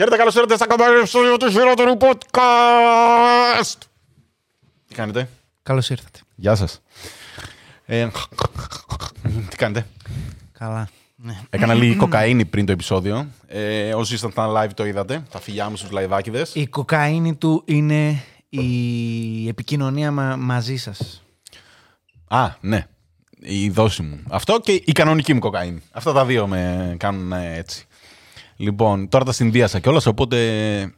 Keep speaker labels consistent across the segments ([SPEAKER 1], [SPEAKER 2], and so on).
[SPEAKER 1] Χαίρετε, καλώς ήρθατε στα καμπάρια επεισόδιο του χειρότερου podcast. Τι κάνετε,
[SPEAKER 2] Καλώς ήρθατε.
[SPEAKER 1] γεια σας. Ε, τι κάνετε;
[SPEAKER 2] Καλά. Ναι.
[SPEAKER 1] Έκανα λίγη κοκαίνη πριν το επεισόδιο. Ε, όσοι ήσασταν live το είδατε. Τα φιλιά μου στους λαϊβάκιδες.
[SPEAKER 2] Η κοκαίνη του είναι η επικοινωνία μα- μαζί σας.
[SPEAKER 1] Α, ναι. Η δόση μου. Αυτό και η κανονική μου κοκαίνη. Αυτά τα δύο με κάνουν ε, έτσι. Λοιπόν, τώρα τα συνδύασα κιόλας, οπότε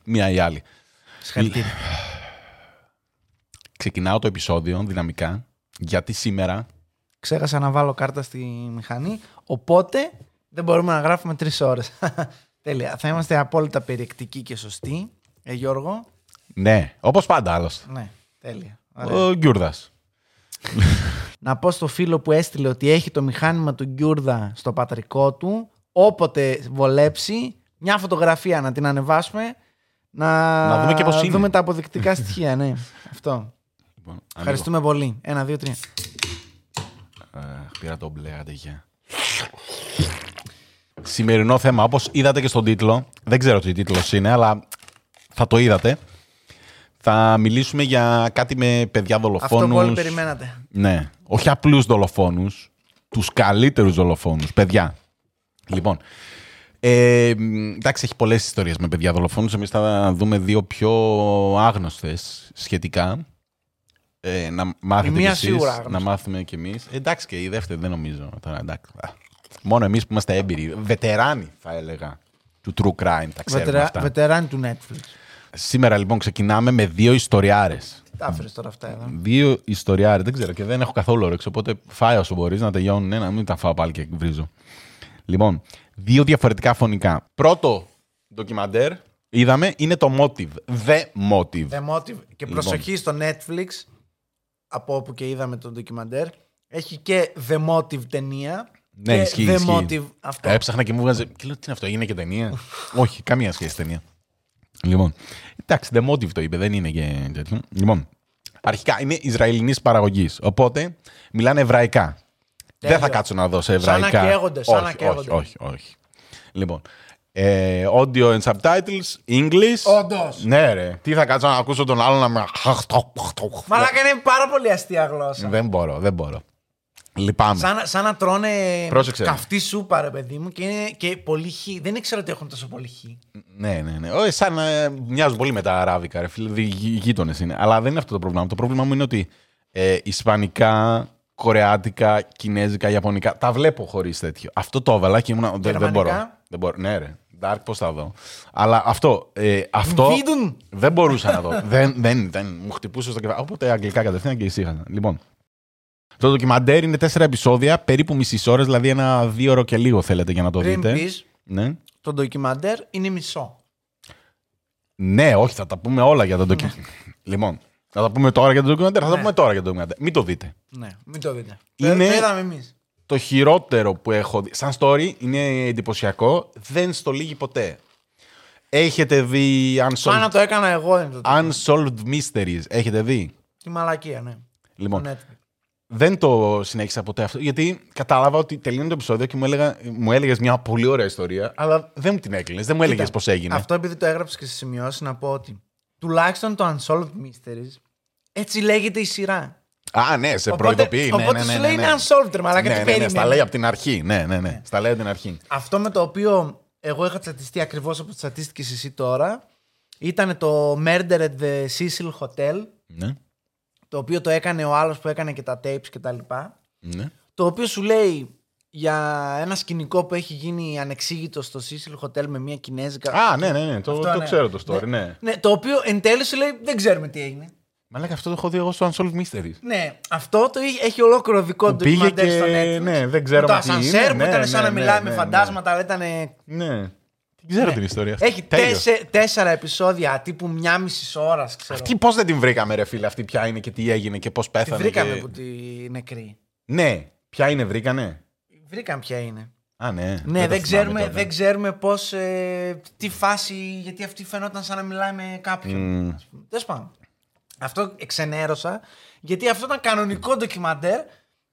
[SPEAKER 1] μία ή άλλη.
[SPEAKER 2] Συγχαρητήρια.
[SPEAKER 1] Ξεκινάω το επεισόδιο δυναμικά, γιατί σήμερα
[SPEAKER 2] Ξέχασα να βάλω κάρτα στη μηχανή, οπότε δεν μπορούμε να γράφουμε τρεις ώρες. Τέλεια. Θα είμαστε απόλυτα περιεκτικοί και σωστοί. Ε, Γιώργο;
[SPEAKER 1] Ναι, όπως πάντα άλλωστε.
[SPEAKER 2] Ναι, τέλεια. Ωραία.
[SPEAKER 1] Ο Γκιούρδας.
[SPEAKER 2] Να πω στο φίλο που έστειλε ότι έχει το μηχάνημα του Γκιούρδα στο πατρικό του, όποτε βολέψει, μια φωτογραφία να την ανεβάσουμε, να,
[SPEAKER 1] Να δούμε και πώς είναι.
[SPEAKER 2] δούμε τα αποδεικτικά στοιχεία, ναι. Αυτό. Ευχαριστούμε πολύ. Ένα, δύο, τρία.
[SPEAKER 1] πήρα το μπλε, άντε, γεια. Σημερινό θέμα, όπως είδατε και στον τίτλο. Δεν ξέρω τι τίτλος είναι, αλλά θα το είδατε. Θα μιλήσουμε για κάτι με παιδιά
[SPEAKER 2] Αυτό
[SPEAKER 1] δολοφόνους.
[SPEAKER 2] που όλοι περιμένατε.
[SPEAKER 1] Ναι. Όχι απλούς δολοφόνους, τους καλύτερους δολοφόνους. Παιδιά. Λοιπόν, ε, μ, εντάξει, έχει πολλές ιστορίες με παιδιά δολοφόνους. Εμείς θα δούμε δύο πιο άγνωστες σχετικά. Ε, να μάθετε
[SPEAKER 2] Η μία
[SPEAKER 1] κι εσείς,
[SPEAKER 2] σίγουρα άγνωστη.
[SPEAKER 1] να μάθουμε κι εμείς. Ε, εντάξει και η δεύτερη δεν νομίζω. Τώρα, εντάξει. Α, Μόνο εμείς που είμαστε έμπειροι. Βετεράνοι θα έλεγα του true crime. Τα ξέρουμε
[SPEAKER 2] Βετερα...
[SPEAKER 1] αυτά.
[SPEAKER 2] Βετεράνι του Netflix.
[SPEAKER 1] Σήμερα λοιπόν ξεκινάμε με δύο ιστοριάρες.
[SPEAKER 2] Τα έφερες τώρα αυτά εδώ.
[SPEAKER 1] Δύο ιστοριάρες, δεν ξέρω και δεν έχω καθόλου όρεξη. Οπότε φάει όσο μπορείς να τελειώνουν. Ναι, να μην τα φάω πάλι και βρίζω. Λοιπόν, δύο διαφορετικά φωνικά. Πρώτο ντοκιμαντέρ είδαμε είναι το Motive. The Motive.
[SPEAKER 2] The Motive. Και
[SPEAKER 1] Λοιπόν.
[SPEAKER 2] προσοχή στο Netflix, από όπου και είδαμε το ντοκιμαντέρ, έχει και The Motive ταινία.
[SPEAKER 1] Ναι,
[SPEAKER 2] και
[SPEAKER 1] ισχύει,
[SPEAKER 2] The
[SPEAKER 1] ισχύει.
[SPEAKER 2] Motive αυτό.
[SPEAKER 1] Έψαχνα και μου βγάζε. Και λέω τι είναι αυτό, είναι και ταινία; Όχι, καμία σχέση ταινία. Λοιπόν, εντάξει, The Motive το είπε, δεν είναι και τέτοιο. Λοιπόν, αρχικά είναι Ισραηλινής παραγωγής. Οπότε μιλάνε εβραϊκά. Δεν θα κάτσω να δω σε
[SPEAKER 2] Σαν να
[SPEAKER 1] εβραϊκά.
[SPEAKER 2] καίγονται, σαν
[SPEAKER 1] όχι,
[SPEAKER 2] να
[SPEAKER 1] όχι,
[SPEAKER 2] καίγονται.
[SPEAKER 1] όχι, όχι. Λοιπόν, ε, audio and subtitles, English.
[SPEAKER 2] Όντως.
[SPEAKER 1] Ναι, ρε. Τι θα κάτσω να ακούσω τον άλλον να με.
[SPEAKER 2] Μαλάκα είναι πάρα πολύ αστεία γλώσσα.
[SPEAKER 1] Δεν μπορώ, δεν μπορώ. Λυπάμαι.
[SPEAKER 2] Σαν, σαν να τρώνε
[SPEAKER 1] Πρόσεξε.
[SPEAKER 2] καυτή σούπα, ρε παιδί μου, και είναι και πολύ χ. Δεν ήξερα ότι έχουν τόσο πολύ χ.
[SPEAKER 1] Ναι, ναι, ναι. Ω, σαν να μοιάζουν πολύ με τα αράβικα, ρε φίλε. Γείτονες είναι. Αλλά δεν είναι αυτό το πρόβλημα. μου. Το πρόβλημα μου είναι ότι ε, ισπανικά, κορεάτικα, κινέζικα, ιαπωνικά. Τα βλέπω χωρίς τέτοιο. Αυτό το έβαλα και ήμουν. Δεν, δεν
[SPEAKER 2] Γερμανικά;
[SPEAKER 1] μπορώ. Δεν μπορώ. Ναι, ρε. Dark, πώς θα δω. Αλλά αυτό. Ε, αυτό
[SPEAKER 2] Βίδουν.
[SPEAKER 1] δεν μπορούσα να δω. δεν, δεν, δεν. Μου χτυπούσε στο κεφάλι. Οπότε αγγλικά κατευθείαν και ησύχασα. Λοιπόν. Το ντοκιμαντέρ είναι τέσσερα επεισόδια, περίπου μισής ώρες, δηλαδή ένα δύο ώρο και λίγο θέλετε για να το
[SPEAKER 2] Πριν
[SPEAKER 1] δείτε.
[SPEAKER 2] πεις,
[SPEAKER 1] Ναι.
[SPEAKER 2] το ντοκιμαντέρ είναι μισό.
[SPEAKER 1] Ναι, όχι, θα τα πούμε όλα για το ντοκιμαντέρ. λοιπόν, θα τα πούμε τώρα για το ντοκιμαντέρ. Θα τα
[SPEAKER 2] Ναι.
[SPEAKER 1] πούμε τώρα για το ντοκιμαντέρ. Μην το δείτε.
[SPEAKER 2] Ναι, μην το δείτε.
[SPEAKER 1] Είναι-
[SPEAKER 2] Το, το είδαμε εμείς.
[SPEAKER 1] Το χειρότερο που έχω δει. Σαν story είναι εντυπωσιακό. Δεν στο λύγει ποτέ. Έχετε δει
[SPEAKER 2] Σαν να
[SPEAKER 1] Unsolved,
[SPEAKER 2] το έκανα εγώ. Είναι το
[SPEAKER 1] Unsolved Mysteries. Έχετε δει;
[SPEAKER 2] Τη μαλακία, ναι.
[SPEAKER 1] Λοιπόν,
[SPEAKER 2] Το Netflix.
[SPEAKER 1] δεν το συνέχισα ποτέ αυτό. Γιατί κατάλαβα ότι τελείωνε το επεισόδιο και μου, έλεγα, μου έλεγες μια πολύ ωραία ιστορία, αλλά δεν μου την έκλεινες. Δεν μου έλεγες
[SPEAKER 2] Κοίτα,
[SPEAKER 1] πώς έγινε.
[SPEAKER 2] Αυτό επειδή το έγραψες και σε σημειώσει να πω ότι τουλάχιστον το Unsolved Mysteries έτσι λέγεται η σειρά.
[SPEAKER 1] Α, ναι, σε
[SPEAKER 2] Οπότε-
[SPEAKER 1] προειδοποιεί. ναι,
[SPEAKER 2] οπότε
[SPEAKER 1] ναι, ναι,
[SPEAKER 2] σου
[SPEAKER 1] ναι,
[SPEAKER 2] λέει
[SPEAKER 1] ναι.
[SPEAKER 2] είναι unsolved, ρε μαλάκα,
[SPEAKER 1] Ναι,
[SPEAKER 2] τι
[SPEAKER 1] ναι, ναι, στα
[SPEAKER 2] περίμενε.
[SPEAKER 1] λέει από την αρχή. Ναι, ναι, ναι. Στα λέει από την αρχή.
[SPEAKER 2] Αυτό με το οποίο εγώ είχα τσατιστεί ακριβώς όπως τσατίστηκες εσύ τώρα ήταν το Murder at the Cecil Hotel
[SPEAKER 1] Ναι.
[SPEAKER 2] το οποίο το έκανε ο άλλος που έκανε και τα tapes και τα λοιπά
[SPEAKER 1] ναι.
[SPEAKER 2] το οποίο σου λέει για ένα σκηνικό που έχει γίνει ανεξήγητο στο Cecil Hotel με μια Κινέζικα.
[SPEAKER 1] Α, ναι, ναι, ναι. Το,
[SPEAKER 2] Αυτό,
[SPEAKER 1] το
[SPEAKER 2] ναι.
[SPEAKER 1] ξέρω το story, ναι.
[SPEAKER 2] Ναι, το οποίο εν τέλει σου λέει δεν ξέρουμε τι έγινε.
[SPEAKER 1] Μα λέγα αυτό το έχω δει εγώ στο Unsolved Mysteries.
[SPEAKER 2] Ναι, αυτό το είχε- έχει ολόκληρο δικό
[SPEAKER 1] Που
[SPEAKER 2] του
[SPEAKER 1] πήγε
[SPEAKER 2] ντοκιμαντέρ
[SPEAKER 1] και-
[SPEAKER 2] στο Netflix.
[SPEAKER 1] ναι, δεν ξέρω
[SPEAKER 2] Με το
[SPEAKER 1] τι είναι.
[SPEAKER 2] ασανσέρ που
[SPEAKER 1] Ναι,
[SPEAKER 2] ήταν
[SPEAKER 1] ναι,
[SPEAKER 2] σαν να
[SPEAKER 1] ναι,
[SPEAKER 2] μιλάει
[SPEAKER 1] ναι,
[SPEAKER 2] με
[SPEAKER 1] ναι.
[SPEAKER 2] φαντάσματα, αλλά ήταν
[SPEAKER 1] Ναι. Δεν ξέρω την ιστορία αυτή.
[SPEAKER 2] Έχει
[SPEAKER 1] Τέλειος.
[SPEAKER 2] τέσσε- τέσσερα επεισόδια τύπου μια μισή ώρα, ξέρω.
[SPEAKER 1] Αυτή πώς δεν την βρήκαμε, ρε φίλε, αυτή ποια είναι και τι έγινε και πώς
[SPEAKER 2] Τη
[SPEAKER 1] πέθανε.
[SPEAKER 2] βρήκαμε
[SPEAKER 1] και...
[SPEAKER 2] που τη νεκρή.
[SPEAKER 1] Ναι, ποια είναι, βρήκανε;
[SPEAKER 2] Βρήκαμε ποια είναι.
[SPEAKER 1] Α, ναι.
[SPEAKER 2] Ναι,
[SPEAKER 1] τα
[SPEAKER 2] δεν,
[SPEAKER 1] θυμάμαι
[SPEAKER 2] ξέρουμε,
[SPEAKER 1] τότε.
[SPEAKER 2] δεν ξέρουμε πώς, ε, τι φάση, γιατί αυτή φαινόταν σαν να μιλάει με κάποιον.
[SPEAKER 1] Μμ.
[SPEAKER 2] ας πούμε. Τέλος πάντων. Αυτό εξενέρωσα, γιατί αυτό ήταν κανονικό ντοκιμαντέρ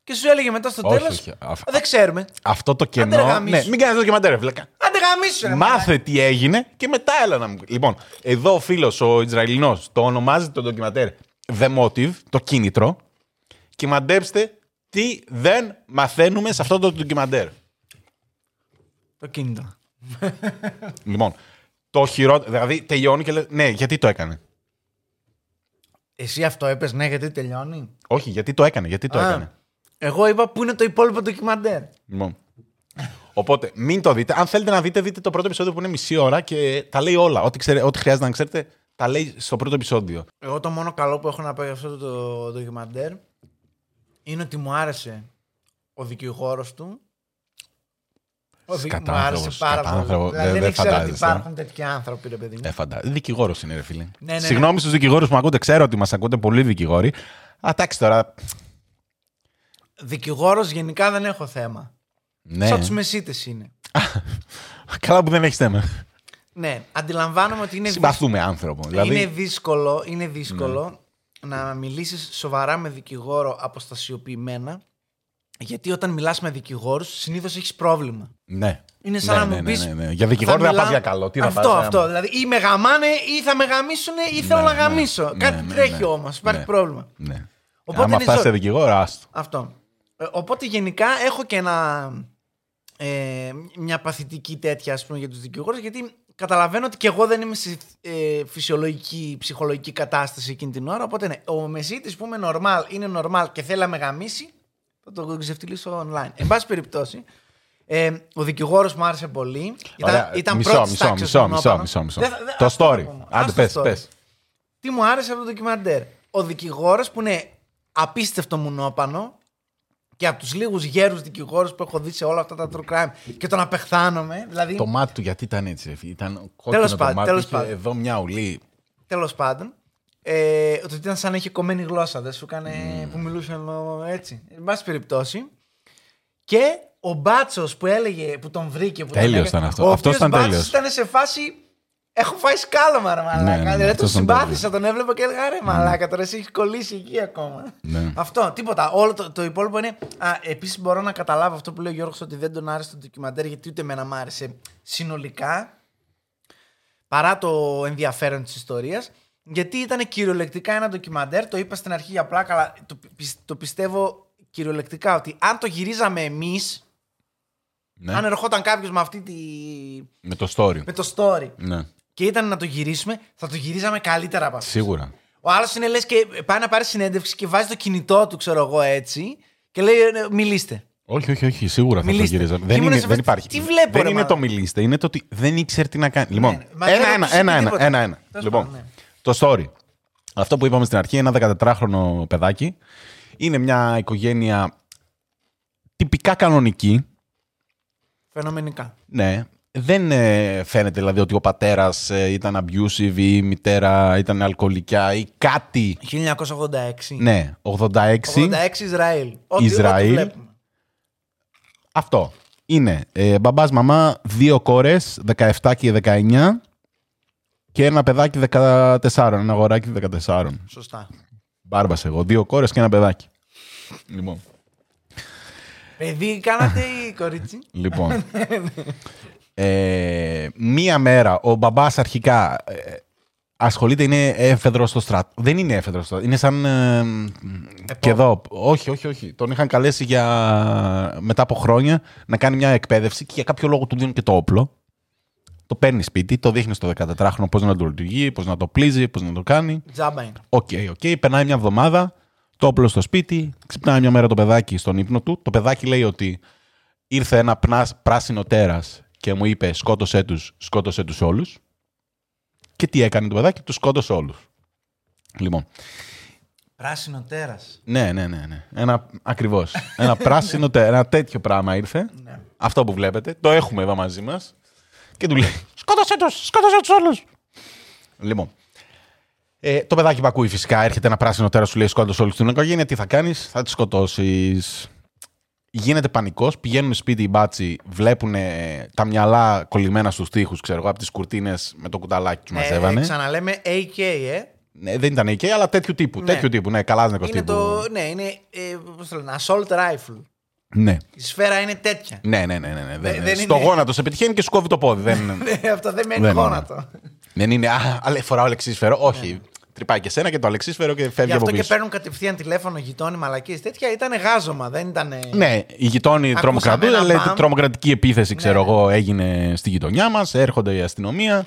[SPEAKER 2] και σου έλεγε μετά στο
[SPEAKER 1] Όχι,
[SPEAKER 2] τέλος,
[SPEAKER 1] όχι. Αφ-
[SPEAKER 2] δεν ξέρουμε.
[SPEAKER 1] Αυτό το
[SPEAKER 2] Άντε, ρε,
[SPEAKER 1] κενό.
[SPEAKER 2] γαμίσου.
[SPEAKER 1] Ναι, μην κάνεις δοκιμαντέρ, ρε φίλε.
[SPEAKER 2] Άντε γαμίσω. ρε
[SPEAKER 1] Μάθε τι έγινε και μετά έλα να μου. Λοιπόν, εδώ ο φίλος ο Ισραηλινός το ονομάζει το ντοκιματέρ The Motive, το κίνητρο. Και μαντέψτε τι δεν μαθαίνουμε σε αυτό το ντοκιμαντέρ.
[SPEAKER 2] Το κίνητο.
[SPEAKER 1] Λοιπόν, το χειρότερο. Δηλαδή τελειώνει και λέει Ναι, γιατί το έκανε;
[SPEAKER 2] Εσύ αυτό έπες ναι, γιατί τελειώνει;
[SPEAKER 1] Όχι, γιατί το έκανε. Γιατί το
[SPEAKER 2] Α,
[SPEAKER 1] έκανε.
[SPEAKER 2] Εγώ είπα πού είναι το υπόλοιπο ντοκιμαντέρ;
[SPEAKER 1] Λοιπόν. Οπότε μην το δείτε. Αν θέλετε να δείτε, δείτε το πρώτο επεισόδιο που είναι μισή ώρα και τα λέει όλα. Ό,τι, ξέρε, ό,τι χρειάζεται να ξέρετε, τα λέει στο πρώτο επεισόδιο.
[SPEAKER 2] Εγώ το μόνο καλό που έχω να πω για αυτό το ντοκιμαντέρ είναι ότι μου άρεσε ο δικηγόρος του. Ο δι... Μου
[SPEAKER 1] Σκατάνθρωπος,
[SPEAKER 2] άρεσε πάρα πολύ.
[SPEAKER 1] σκατάνθρωπο.
[SPEAKER 2] Δηλαδή,
[SPEAKER 1] Δεν-
[SPEAKER 2] δεν,
[SPEAKER 1] δεν
[SPEAKER 2] ήξερα ότι
[SPEAKER 1] φαντάζεσαι.
[SPEAKER 2] υπάρχουν τέτοιοι άνθρωποι, ρε παιδί μου.
[SPEAKER 1] Ε, φαντα... Δικηγόρος είναι, ρε φίλε.
[SPEAKER 2] Ναι, ναι.
[SPEAKER 1] Συγγνώμη στους δικηγόρους που με ακούτε. Ξέρω ότι μας ακούτε πολλοί δικηγόροι. Α, εντάξει τώρα.
[SPEAKER 2] Δικηγόρος γενικά δεν έχω θέμα.
[SPEAKER 1] Ναι.
[SPEAKER 2] Σαν τους μεσίτες είναι.
[SPEAKER 1] Καλά που δεν έχεις θέμα.
[SPEAKER 2] Ναι, αντιλαμβάνομαι ότι είναι,
[SPEAKER 1] Συμπαθούμε άνθρωπο. Δηλαδή,
[SPEAKER 2] είναι δύσκολο, είναι δύσκολο να μιλήσεις σοβαρά με δικηγόρο αποστασιοποιημένα γιατί όταν μιλάς με δικηγόρους συνήθως έχεις πρόβλημα.
[SPEAKER 1] Ναι.
[SPEAKER 2] Είναι σαν
[SPEAKER 1] ναι,
[SPEAKER 2] να μου
[SPEAKER 1] ναι,
[SPEAKER 2] πεις,
[SPEAKER 1] Ναι, ναι, ναι. Για δικηγόρο δεν θα
[SPEAKER 2] μιλάω-
[SPEAKER 1] πας για καλό. Τι να
[SPEAKER 2] αυτό,
[SPEAKER 1] πας, ε,
[SPEAKER 2] αυτό. Δηλαδή ή με γαμάνε ή θα με γαμίσουν ή θέλω
[SPEAKER 1] Ναι,
[SPEAKER 2] να
[SPEAKER 1] ναι,
[SPEAKER 2] γαμίσω.
[SPEAKER 1] ναι,
[SPEAKER 2] Κάτι
[SPEAKER 1] ναι,
[SPEAKER 2] τρέχει
[SPEAKER 1] ναι.
[SPEAKER 2] όμως, υπάρχει
[SPEAKER 1] Ναι.
[SPEAKER 2] πρόβλημα.
[SPEAKER 1] Ναι.
[SPEAKER 2] Οπότε
[SPEAKER 1] Άμα
[SPEAKER 2] είναι
[SPEAKER 1] φτάσει σε
[SPEAKER 2] ζω-
[SPEAKER 1] δικηγόρο, άστο.
[SPEAKER 2] Αυτό. Ε, οπότε γενικά έχω και ένα, ε, μια παθητική τέτοια ας πούμε, για τους δικηγόρους γιατί καταλαβαίνω ότι και εγώ δεν είμαι σε ε, φυσιολογική, ψυχολογική κατάσταση εκείνη την ώρα. Οπότε ναι, ο Μεσίτης που είμαι normal, είναι normal και θέλει να με γαμίσει, θα το ξεφτυλίσω online. Εν πάση περιπτώσει, ε, ο δικηγόρος μου άρεσε πολύ.
[SPEAKER 1] Ωραία,
[SPEAKER 2] ήταν
[SPEAKER 1] μισό,
[SPEAKER 2] πρώτης
[SPEAKER 1] μισό,
[SPEAKER 2] τάξης
[SPEAKER 1] μισό,
[SPEAKER 2] μονόπανο.
[SPEAKER 1] μισό, μισό, μισό.
[SPEAKER 2] Δεν θα- δεν-
[SPEAKER 1] Το
[SPEAKER 2] αυτό θα
[SPEAKER 1] story.
[SPEAKER 2] πούμε.
[SPEAKER 1] Άντε,
[SPEAKER 2] Ας το
[SPEAKER 1] πες,
[SPEAKER 2] story.
[SPEAKER 1] πες.
[SPEAKER 2] Τι μου άρεσε από το ντοκιμαντέρ. Ο δικηγόρος που είναι απίστευτο μουνόπανο και από τους λίγους γέρους δικηγόρους που έχω δει σε όλα αυτά τα true crime και τον απεχθάνομαι. Δηλαδή,
[SPEAKER 1] Το μάτι του γιατί ήταν έτσι. ρε φίλε. Ήταν κόκκινο
[SPEAKER 2] Τέλος
[SPEAKER 1] το
[SPEAKER 2] πάντων,
[SPEAKER 1] μάτι
[SPEAKER 2] τέλος
[SPEAKER 1] και
[SPEAKER 2] πάντων.
[SPEAKER 1] εδώ μια ουλή.
[SPEAKER 2] τέλος πάντων. Ε, ότι ήταν σαν να είχε κομμένη γλώσσα. Δεν σου έκανε που μιλούσε ενώ έτσι. Εν πάση περιπτώσει. Και ο μπάτσος που έλεγε, που τον βρήκε. Που τον
[SPEAKER 1] Τέλειος
[SPEAKER 2] έκανε,
[SPEAKER 1] ήταν αυτό.
[SPEAKER 2] Ο
[SPEAKER 1] Αυτός
[SPEAKER 2] οποίος
[SPEAKER 1] ήταν
[SPEAKER 2] μπάτσος
[SPEAKER 1] τέλειος.
[SPEAKER 2] ήταν σε φάση. Έχω φάει σκάλωμα, ρε μαλάκα.
[SPEAKER 1] Ναι, ναι, ναι,
[SPEAKER 2] δηλαδή τον
[SPEAKER 1] αυτός ήταν
[SPEAKER 2] συμπάθησα, τον έβλεπα και έλεγα ρε μαλάκα, τώρα εσύ έχεις κολλήσει εκεί ακόμα.
[SPEAKER 1] Ναι.
[SPEAKER 2] Αυτό, τίποτα. Όλο το, το υπόλοιπο είναι. Επίσης μπορώ να καταλάβω αυτό που λέει ο Γιώργος ότι δεν τον άρεσε το ντοκιμαντέρ γιατί ούτε εμένα μ' άρεσε συνολικά. Παρά το ενδιαφέρον της ιστορίας. Γιατί ήταν κυριολεκτικά ένα ντοκιμαντέρ. Το είπα στην αρχή για πλάκα, αλλά το, πι- το πιστεύω κυριολεκτικά ότι αν το γυρίζαμε εμείς,
[SPEAKER 1] Ναι.
[SPEAKER 2] αν ερχόταν κάποιος με αυτή τη.
[SPEAKER 1] Με το story.
[SPEAKER 2] με το story
[SPEAKER 1] Ναι.
[SPEAKER 2] Και ήταν να το γυρίσουμε, θα το γυρίζαμε καλύτερα από αυτό.
[SPEAKER 1] Σίγουρα.
[SPEAKER 2] Ο άλλος είναι λες και πάει να πάρει συνέντευξη και βάζει το κινητό του, ξέρω εγώ έτσι, και λέει «Ε, μιλήστε.
[SPEAKER 1] Όχι, όχι, όχι. Σίγουρα θα το
[SPEAKER 2] Μιλήστε.
[SPEAKER 1] γυρίζαμε.
[SPEAKER 2] Και
[SPEAKER 1] Δεν,
[SPEAKER 2] ήμουν
[SPEAKER 1] είναι,
[SPEAKER 2] σε
[SPEAKER 1] δεν
[SPEAKER 2] φάση,
[SPEAKER 1] υπάρχει.
[SPEAKER 2] τι βλέπω,
[SPEAKER 1] δεν
[SPEAKER 2] ρε,
[SPEAKER 1] είναι
[SPEAKER 2] μάλλον.
[SPEAKER 1] το μιλήστε. Είναι το ότι δεν ήξερε τι να κάνει. Λοιπόν,
[SPEAKER 2] Ναι, μα δεν
[SPEAKER 1] ένα, ένα,
[SPEAKER 2] ρωτήσε
[SPEAKER 1] ένα, ένα,
[SPEAKER 2] τίποτα.
[SPEAKER 1] ένα, ένα.
[SPEAKER 2] Τέλος
[SPEAKER 1] Λοιπόν,
[SPEAKER 2] πάντων, ναι.
[SPEAKER 1] το story. Αυτό που είπαμε στην αρχή, ένα 14χρονο παιδάκι. Είναι μια οικογένεια τυπικά κανονική.
[SPEAKER 2] Φαινομενικά.
[SPEAKER 1] Ναι. Δεν ε, φαίνεται δηλαδή ότι ο πατέρας ε, ήταν abusive ή η μητέρα ήταν αλκοολικιά ή κάτι.
[SPEAKER 2] 1986.
[SPEAKER 1] Ναι, 86.
[SPEAKER 2] 86 Ισραήλ. Ό,τι,
[SPEAKER 1] Ισραήλ.
[SPEAKER 2] Ό,τι βλέπουμε.
[SPEAKER 1] Αυτό. Είναι ε, μπαμπάς, μαμά, δύο κόρες, 17 και 19 και ένα παιδάκι 14, ένα αγοράκι 14.
[SPEAKER 2] Σωστά.
[SPEAKER 1] Μπάρμπας εγώ, δύο κόρες και ένα παιδάκι. Λοιπόν,
[SPEAKER 2] Παιδί, κάνατε ή κορίτσι;
[SPEAKER 1] λοιπόν. ε, μία μέρα ο μπαμπάς αρχικά ε, ασχολείται, είναι έφεδρο στο στρατό. Δεν είναι έφεδρο στο στρατό, είναι σαν... ε, και εδώ, όχι, όχι, όχι. Τον είχαν καλέσει για μετά από χρόνια να κάνει μια εκπαίδευση και για κάποιο λόγο του δίνουν και το όπλο. Το παίρνει σπίτι, το δείχνεις στο 14χρονο πώς να το λειτουργεί, πώς να το πλύνει, πώς να το κάνει.
[SPEAKER 2] Τζάμπα είναι.
[SPEAKER 1] Οκ, οκ. Περνάει μια εβδομάδα, το όπλο στο σπίτι, ξυπνάει μια μέρα το παιδάκι στον ύπνο του. Το παιδάκι λέει ότι ήρθε ένα πρας, πράσινο τέρας και μου είπε σκότωσέ τους, σκότωσέ τους όλους. Και τι έκανε το παιδάκι, τους σκότωσε όλους. Λοιπόν,
[SPEAKER 2] Πράσινο τέρας.
[SPEAKER 1] ναι, ναι, ναι. ναι. Ένα, ακριβώς. ένα πράσινο τέρα, ένα τέτοιο πράγμα ήρθε.
[SPEAKER 2] Ναι.
[SPEAKER 1] Αυτό που βλέπετε, το έχουμε εδώ μαζί μας. Και του λέει, σκότωσέ τους, σκότωσέ τους όλους. Λοιπόν, ε, το παιδάκι που ακούει φυσικά, έρχεται ένα πράσινο τέρας, σου λέει σκότωσε όλους στην οικογένεια, τι θα κάνεις, θα τις σκοτώσεις. Γίνεται πανικός, πηγαίνουν σπίτι οι μπάτσοι, βλέπουν τα μυαλά κολλημένα στους τοίχους, ξέρω εγώ, από τις κουρτίνες με το κουταλάκι τους μαζεύανε.
[SPEAKER 2] Ε, ξαναλέμε AK, ε.
[SPEAKER 1] Ναι, δεν ήταν εκεί, αλλά τέτοιου τύπου.
[SPEAKER 2] Ναι.
[SPEAKER 1] Τέτοιου τύπου, ναι, καλά
[SPEAKER 2] Είναι
[SPEAKER 1] τύπου.
[SPEAKER 2] το. Ναι, είναι. Ε, πώς το λένε, assault rifle.
[SPEAKER 1] Ναι.
[SPEAKER 2] Η σφαίρα είναι τέτοια.
[SPEAKER 1] Ναι, ναι, ναι. ναι, ναι. Δεν,
[SPEAKER 2] δεν
[SPEAKER 1] στο
[SPEAKER 2] είναι-
[SPEAKER 1] γόνατο σε πετυχαίνει και σου κόβει το πόδι. δεν,
[SPEAKER 2] Ναι, αυτό δεν μένει
[SPEAKER 1] Δεν είναι.
[SPEAKER 2] γόνατο.
[SPEAKER 1] δεν είναι. Α, αλλά φοράω αλεξίσφαιρο. Όχι. Τρυπάει και σένα και το αλεξίσφαιρο και φεύγει
[SPEAKER 2] Γι'
[SPEAKER 1] από
[SPEAKER 2] αυτό και
[SPEAKER 1] πίσω.
[SPEAKER 2] παίρνουν κατευθείαν τηλέφωνο γειτόνι μαλακίες τέτοια. Ήταν γάζωμα, δεν ήταν.
[SPEAKER 1] Ναι, οι γειτόνοι
[SPEAKER 2] Ακούσαμε
[SPEAKER 1] τρομοκρατούν.
[SPEAKER 2] ένα
[SPEAKER 1] Λέει
[SPEAKER 2] μπαμ.
[SPEAKER 1] τρομοκρατική επίθεση, ξέρω
[SPEAKER 2] Ναι.
[SPEAKER 1] εγώ, έγινε στη γειτονιά μας. Έρχονται η αστυνομία.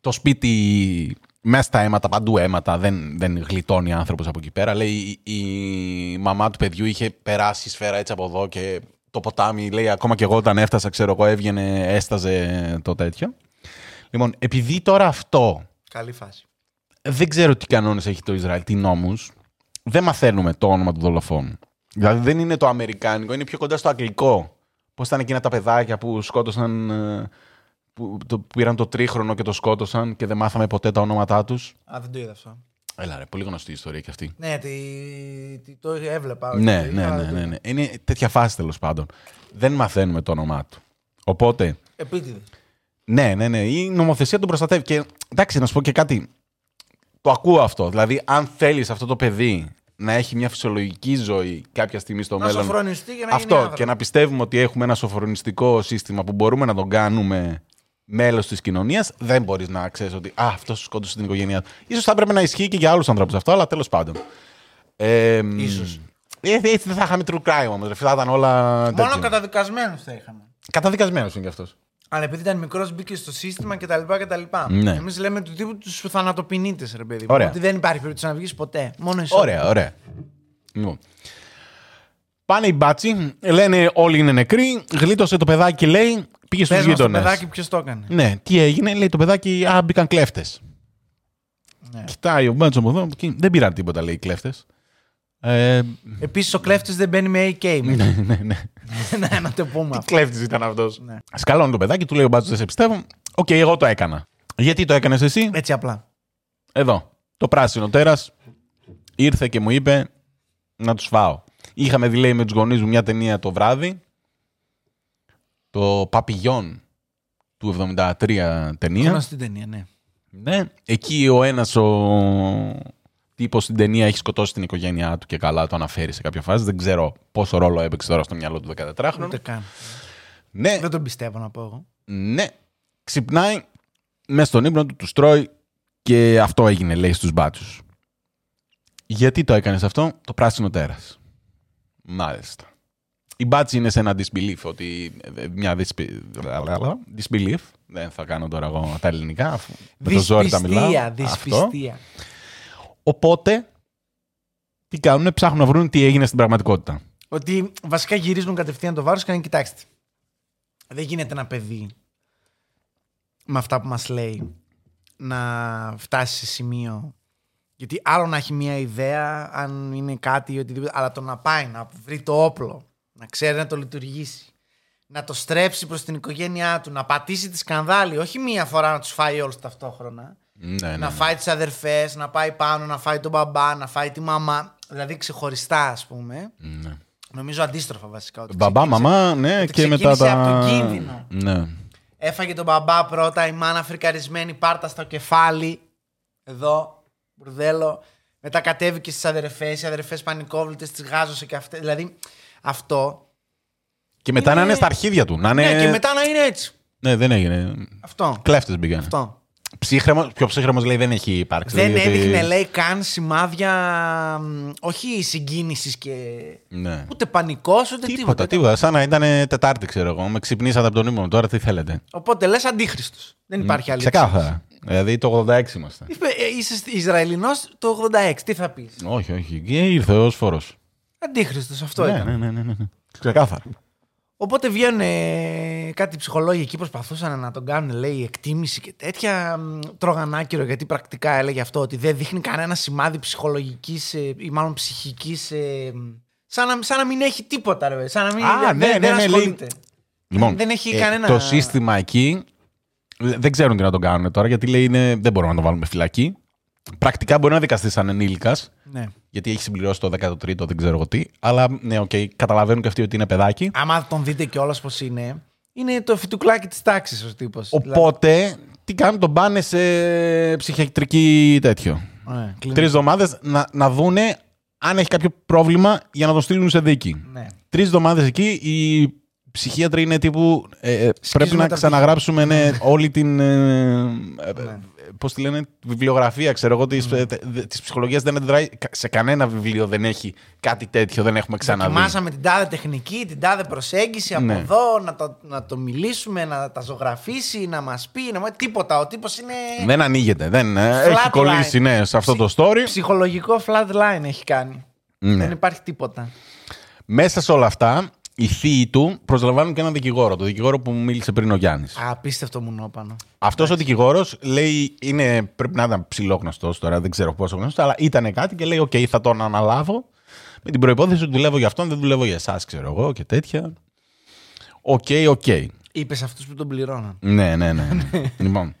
[SPEAKER 1] Το σπίτι μέσα στα αίματα, παντού αίματα. Δεν, δεν γλιτώνει άνθρωπος από εκεί πέρα. Λέει η, η μαμά του παιδιού είχε περάσει σφαίρα έτσι από εδώ και το ποτάμι, λέει, ακόμα και εγώ όταν έφτασα, ξέρω εγώ, έβγαινε, έσταζε το τέτοιο. Λοιπόν, επειδή τώρα αυτό
[SPEAKER 2] Καλή φάση.
[SPEAKER 1] Δεν ξέρω τι κανόνες έχει το Ισραήλ, τι νόμους. Δεν μαθαίνουμε το όνομα του δολοφόνου. Δηλαδή δεν είναι το αμερικάνικο, είναι πιο κοντά στο αγγλικό. Πώς ήταν εκείνα τα παιδάκια που σκότωσαν, ε, που, το, που πήραν το τρίχρονο και το σκότωσαν και δεν μάθαμε ποτέ τα ονόματά τους;
[SPEAKER 2] Α, δεν το είδα αυτό.
[SPEAKER 1] Έλα ρε, πολύ γνωστή ιστορία και αυτή.
[SPEAKER 2] Ναι, τι, τι, το έβλεπα. όχι,
[SPEAKER 1] Ναι,
[SPEAKER 2] το
[SPEAKER 1] ναι,
[SPEAKER 2] είδα,
[SPEAKER 1] ναι,
[SPEAKER 2] το-
[SPEAKER 1] ναι, ναι. Είναι τέτοια φάση τέλος πάντων. Δεν μαθαίνουμε το όνομά του. Οπότε,
[SPEAKER 2] Επίτηδες.
[SPEAKER 1] ναι, ναι, ναι, η νομοθεσία τον προστατεύει. Και εντάξει, να σου πω και κάτι. Το ακούω αυτό. Δηλαδή, αν θέλεις αυτό το παιδί να έχει μια φυσιολογική ζωή κάποια στιγμή στο
[SPEAKER 2] Να
[SPEAKER 1] μέλλον.
[SPEAKER 2] σοφρονιστεί για να
[SPEAKER 1] αυτό
[SPEAKER 2] γίνει άνθρωπος.
[SPEAKER 1] και να πιστεύουμε ότι έχουμε ένα σοφρονιστικό σύστημα που μπορούμε να τον κάνουμε μέλος της κοινωνίας, δεν μπορείς να ξέρεις ότι Α, αυτός σκότωσε την οικογένειά του. σω θα έπρεπε να ισχύει και για άλλους ανθρώπους αυτό, αλλά τέλος πάντων. Ε,
[SPEAKER 2] Ίσως.
[SPEAKER 1] Ε, έτσι δεν θα είχαμε true crime όμως. Θα ήταν όλα.
[SPEAKER 2] Μόνο
[SPEAKER 1] τέτοιο.
[SPEAKER 2] καταδικασμένους θα είχαμε.
[SPEAKER 1] Καταδικασμένος είναι κι αυτός.
[SPEAKER 2] Αλλά επειδή ήταν μικρός, μπήκε στο σύστημα κτλ. κτλ.
[SPEAKER 1] Ναι.
[SPEAKER 2] Εμείς λέμε του τύπου τους θανατοποιητέ, ρε παιδί. μου.
[SPEAKER 1] Ωραία.
[SPEAKER 2] Ότι δεν υπάρχει περίπτωση να βγεις ποτέ. Μόνο εσύ.
[SPEAKER 1] Ωραία, ωραία. Λοιπόν. Πάνε οι μπάτσι, λένε όλοι είναι νεκροί. Γλίτωσε το παιδάκι, λέει, πήγε στους
[SPEAKER 2] Πες μας το
[SPEAKER 1] γείτονες.
[SPEAKER 2] παιδάκι ποιος το έκανε.
[SPEAKER 1] Ναι, τι έγινε, λέει το παιδάκι, Α, μπήκαν κλέφτες.
[SPEAKER 2] Ναι.
[SPEAKER 1] Κοιτάει ο μπάτσος από εδώ, από εκεί. δεν πήραν τίποτα, λέει οι κλέφτες. Ε,
[SPEAKER 2] Επίσης ο κλέφτης δεν μπαίνει με AK.
[SPEAKER 1] ναι, ναι, ναι.
[SPEAKER 2] Ναι, να το πούμε
[SPEAKER 1] Τι
[SPEAKER 2] αυτό.
[SPEAKER 1] κλέφτης ήταν αυτός.
[SPEAKER 2] Ναι.
[SPEAKER 1] Σκαλώνει το παιδάκι, του λέει ο μπάτσος, δεν σε πιστεύω. Οκ, εγώ το έκανα. Γιατί το έκανες εσύ,
[SPEAKER 2] Έτσι απλά.
[SPEAKER 1] Εδώ. Το πράσινο τέρας ήρθε και μου είπε να τους φάω. Είχαμε δει, λέει, με τους γονείς μου μια ταινία το βράδυ. Το Παπηγιόν του 73 ταινία.
[SPEAKER 2] Γνωστή ταινία, ναι.
[SPEAKER 1] Ναι. Εκεί ο ένας ο τύπος στην ταινία έχει σκοτώσει την οικογένειά του και καλά το αναφέρει σε κάποια φάση. Δεν ξέρω πόσο ρόλο έπαιξε τώρα στο μυαλό του 14χρονου.
[SPEAKER 2] Ούτε καν.
[SPEAKER 1] Ναι,
[SPEAKER 2] Δεν τον πιστεύω να πω εγώ.
[SPEAKER 1] ναι. Ξυπνάει μέσα στον ύπνο του, τους τρώει και αυτό έγινε, λέει, στους μπάτσους. Γιατί το έκανες αυτό, το πράσινο τέρας. Μάλιστα. Η μπάτσι είναι σε ένα disbelief, ότι ε, μια disbe- disbelief, δεν θα κάνω τώρα εγώ τα ελληνικά, αφού με το ζόρι τα μιλάω.
[SPEAKER 2] Δυσπιστία,
[SPEAKER 1] Αυτό.
[SPEAKER 2] δυσπιστία.
[SPEAKER 1] Οπότε, τι κάνουν, ψάχνουν να βρουν τι έγινε στην πραγματικότητα.
[SPEAKER 2] Ότι βασικά γυρίζουν κατευθείαν το βάρος και λένε: Κοιτάξτε, δεν γίνεται ένα παιδί με αυτά που μας λέει να φτάσει σε σημείο. Γιατί άλλο να έχει μια ιδέα, αν είναι κάτι ή οτιδήποτε, αλλά το να πάει να βρει το όπλο, να ξέρει να το λειτουργήσει, να το στρέψει προς την οικογένειά του, να πατήσει τη σκανδάλη, όχι μία φορά να τους φάει όλους ταυτόχρονα.
[SPEAKER 1] Ναι, ναι.
[SPEAKER 2] Να φάει τις αδερφές, να πάει πάνω, να φάει τον μπαμπά, να φάει τη μαμά. Δηλαδή ξεχωριστά, ας πούμε.
[SPEAKER 1] ναι.
[SPEAKER 2] Νομίζω αντίστροφα βασικά. Ότι
[SPEAKER 1] Μπαμπά,
[SPEAKER 2] ξεκίνησε-
[SPEAKER 1] μαμά, ναι,
[SPEAKER 2] ότι
[SPEAKER 1] και μετά
[SPEAKER 2] ξεκίνησε
[SPEAKER 1] τα...
[SPEAKER 2] από τον κίνδυνο.
[SPEAKER 1] Ναι.
[SPEAKER 2] Έφαγε τον μπαμπά πρώτα, η μάνα φρικαρισμένη, πάρτα στο κεφάλι. Εδώ, μπουρδέλο. Μετά κατέβηκε στις αδερφές, οι αδερφές πανικόβλητες, τις γάζωσε και αυτές. Δηλαδή αυτό.
[SPEAKER 1] Και μετά
[SPEAKER 2] Είναι-
[SPEAKER 1] να είναι στα αρχίδια του. Να είναι...
[SPEAKER 2] Ναι, και μετά να είναι έτσι.
[SPEAKER 1] Ναι, δεν έγινε.
[SPEAKER 2] Αυτό.
[SPEAKER 1] Κλέφτες μπήκαν.
[SPEAKER 2] Αυτό.
[SPEAKER 1] Ψύχρεμος, πιο ψύχρεμος λέει δεν έχει υπάρξει.
[SPEAKER 2] Δεν
[SPEAKER 1] λέει, ότι-
[SPEAKER 2] έδειχνε, λέει, καν σημάδια μ, όχι συγκίνησης και.
[SPEAKER 1] Ναι.
[SPEAKER 2] ούτε πανικός, ούτε τίποτα.
[SPEAKER 1] Τίποτα, τίποτα. Σαν να ήταν Τετάρτη, ξέρω εγώ. Με ξυπνήσατε από τον ύπνο. Τώρα τι θέλετε.
[SPEAKER 2] Οπότε λες αντίχρηστο. Δεν υπάρχει άλλη
[SPEAKER 1] Ξεκάθαρα. Δηλαδή το 86 είμαστε.
[SPEAKER 2] Είπε, ε, Είσαι Ισραηλινός το 86. Τι θα πεις;
[SPEAKER 1] όχι, όχι. Και ήρθε ω φόρο.
[SPEAKER 2] Αντίχρηστο, αυτό
[SPEAKER 1] Ναι,
[SPEAKER 2] ήταν.
[SPEAKER 1] ναι, ναι, ναι, ναι. Ξεκάθαρα.
[SPEAKER 2] Οπότε βγαίνουν ε, κάτι ψυχολόγοι εκεί, προσπαθούσαν να τον κάνουν, λέει, εκτίμηση και τέτοια. Μ, Τρώγαν άκυρο γιατί πρακτικά έλεγε αυτό ότι δεν δείχνει κανένα σημάδι ψυχολογικής ή μάλλον ψυχικής. σαν, να, σαν να μην έχει τίποτα, ρε. Σαν να μην
[SPEAKER 1] Α,
[SPEAKER 2] δεν,
[SPEAKER 1] ναι,
[SPEAKER 2] δεν
[SPEAKER 1] ναι, ναι, λέει-
[SPEAKER 2] ασχολείται.
[SPEAKER 1] Λοιπόν,
[SPEAKER 2] Δεν έχει
[SPEAKER 1] ε,
[SPEAKER 2] κανένα-
[SPEAKER 1] Το σύστημα εκεί ε, δεν ξέρουν τι να τον κάνουν τώρα γιατί λέει είναι, δεν μπορούμε να τον βάλουμε φυλακή. Πρακτικά μπορεί να δικαστείς σαν ενήλικας.
[SPEAKER 2] Ναι.
[SPEAKER 1] Γιατί έχεις συμπληρώσει το 13ο, δεν ξέρω εγώ τι. Αλλά ναι, οκ, καταλαβαίνουν και αυτοί ότι είναι παιδάκι.
[SPEAKER 2] Άμα τον δείτε κιόλας πώς είναι, είναι το φυτουκλάκι της τάξης ο τύπος.
[SPEAKER 1] Οπότε, τι κάνουν, τον πάνε σε ψυχιατρική τέτοιο.
[SPEAKER 2] Ναι,
[SPEAKER 1] Τρεις εβδομάδες να, να δούνε αν έχει κάποιο πρόβλημα για να το στείλουν σε δίκη.
[SPEAKER 2] Ναι.
[SPEAKER 1] Τρεις εβδομάδες εκεί οι ψυχίατροι είναι τύπου. ε, ε, πρέπει να
[SPEAKER 2] τα
[SPEAKER 1] ξαναγράψουμε ναι, όλη την. Ε,
[SPEAKER 2] Ναι.
[SPEAKER 1] Πώς τη λένε, βιβλιογραφία, ξέρω εγώ, της της ψυχολογίας δεν αντιδράει. κα- Σε κανένα βιβλίο δεν έχει κάτι τέτοιο, δεν έχουμε ξαναδεί.
[SPEAKER 2] Δοκιμάσαμε την τάδε τεχνική, την τάδε προσέγγιση από
[SPEAKER 1] Ναι.
[SPEAKER 2] εδώ, να το, να το μιλήσουμε, να τα ζωγραφίσει, να μας πει. Να... μα- Τίποτα. Ο τύπος είναι.
[SPEAKER 1] Δεν ανοίγεται. Δεν, ε, έχει
[SPEAKER 2] Flatline.
[SPEAKER 1] κολλήσει ναι, σε αυτό το story.
[SPEAKER 2] Ψυχολογικό flatline έχει κάνει.
[SPEAKER 1] Ναι.
[SPEAKER 2] Δεν υπάρχει τίποτα.
[SPEAKER 1] Μέσα σε όλα αυτά, οι θείοι του προσλαμβάνουν και έναν δικηγόρο. Το δικηγόρο που μου μίλησε πριν ο Γιάννης.
[SPEAKER 2] Απίστευτο μονόπανο.
[SPEAKER 1] Αυτός ο δικηγόρος λέει, είναι, πρέπει να ήταν ψιλογνωστός τώρα, δεν ξέρω πόσο γνωστός, αλλά ήταν κάτι και λέει: Οκ, θα τον αναλάβω. Με την προϋπόθεση ότι δουλεύω για αυτόν, δεν δουλεύω για εσάς, ξέρω εγώ και τέτοια. Οκ, οκ.
[SPEAKER 2] Είπες σε αυτούς που τον πληρώναν.
[SPEAKER 1] Ναι, ναι, ναι. λοιπόν.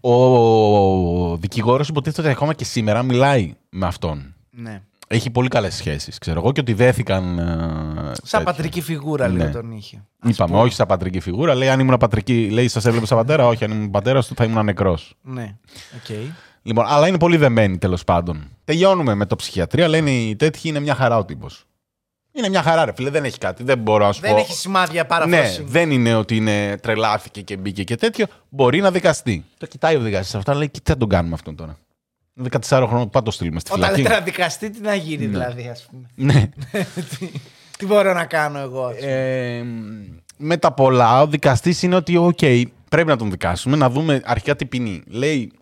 [SPEAKER 1] Ο δικηγόρος υποτίθεται ότι ακόμα και σήμερα μιλάει με αυτόν.
[SPEAKER 2] Ναι.
[SPEAKER 1] Έχει πολύ καλές σχέσεις, ξέρω εγώ, και ότι δέθηκαν. ε,
[SPEAKER 2] Σαν
[SPEAKER 1] τέτοια.
[SPEAKER 2] πατρική φιγούρα,
[SPEAKER 1] Ναι.
[SPEAKER 2] λέει, τον είχε.
[SPEAKER 1] Είπαμε, όχι σαν πατρική φιγούρα. Λέει, αν ήμουν πατρική, λέει, σας έβλεπε σαν πατέρα. Όχι, αν ήμουν πατέρας του, θα ήμουν νεκρός.
[SPEAKER 2] Ναι. Οκ.
[SPEAKER 1] Λοιπόν, αλλά είναι πολύ δεμένοι τέλος πάντων. Τελειώνουμε με το ψυχιατρία. Λένε οι τέτοιοι είναι μια χαρά ο τύπος. Είναι μια χαρά, ρε φίλε, δεν έχει κάτι. Δεν μπορώ να σου
[SPEAKER 2] Δεν
[SPEAKER 1] πω.
[SPEAKER 2] έχει σημάδια
[SPEAKER 1] Ναι,
[SPEAKER 2] παράφραση.
[SPEAKER 1] δεν είναι ότι είναι τρελάθηκε και μπήκε και τέτοιο. Μπορεί να δικαστεί. Το κοιτάει ο δικαστής αυτά, λέει: Κοίτα, τον κάνουμε αυτόν τώρα. 14 χρόνια, πά' να το στείλουμε στη
[SPEAKER 2] Όταν
[SPEAKER 1] φυλακή.
[SPEAKER 2] λέτε να δικαστεί, τι να γίνει δηλαδή, ας πούμε.
[SPEAKER 1] Ναι.
[SPEAKER 2] τι, τι μπορώ να κάνω εγώ, ας πούμε.
[SPEAKER 1] Ε, με τα πολλά, ο δικαστής είναι ότι, οκ, πρέπει να τον δικάσουμε, να δούμε αρχικά τι ποινή. Λέει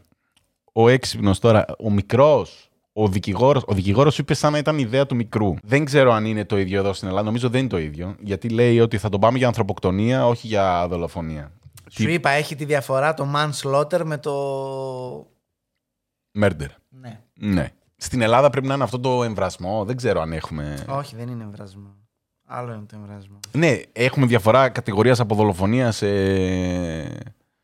[SPEAKER 1] ο έξυπνος τώρα, ο μικρός, ο δικηγόρος. Ο δικηγόρος είπε σαν να ήταν ιδέα του μικρού. Δεν ξέρω αν είναι το ίδιο εδώ στην Ελλάδα. Νομίζω δεν είναι το ίδιο. Γιατί λέει ότι θα τον πάμε για ανθρωποκτονία, όχι για δολοφονία.
[SPEAKER 2] Σου είπα, έχει τη διαφορά το manslaughter με το.
[SPEAKER 1] Murder.
[SPEAKER 2] Ναι.
[SPEAKER 1] Ναι. Στην Ελλάδα πρέπει να είναι αυτό το εμβρασμό. Δεν ξέρω αν έχουμε.
[SPEAKER 2] Όχι, δεν είναι εμβρασμό. Άλλο είναι το εμβρασμό.
[SPEAKER 1] Ναι, έχουμε διαφορά κατηγορίας από δολοφονίας σε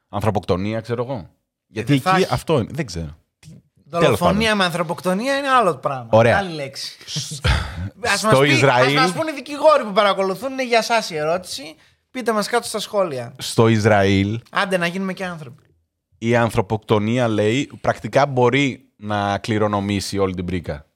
[SPEAKER 1] ανθρωποκτονία, ξέρω εγώ. Γιατί
[SPEAKER 2] δεν θα
[SPEAKER 1] εκεί
[SPEAKER 2] έχει.
[SPEAKER 1] αυτό είναι. Δεν ξέρω.
[SPEAKER 2] Δολοφονία με ανθρωποκτονία είναι άλλο πράγμα.
[SPEAKER 1] Ωραία.
[SPEAKER 2] Άλλη λέξη. ας
[SPEAKER 1] στο
[SPEAKER 2] μας πει,
[SPEAKER 1] Ισραήλ-
[SPEAKER 2] Ας μας πούνε οι δικηγόροι που παρακολουθούν, είναι για σας η ερώτηση. Πείτε μας κάτω στα σχόλια.
[SPEAKER 1] Στο Ισραήλ
[SPEAKER 2] Άντε να γίνουμε και άνθρωποι.
[SPEAKER 1] Η ανθρωποκτονία λέει πρακτικά μπορεί να κληρονομήσει όλη την πρίκα.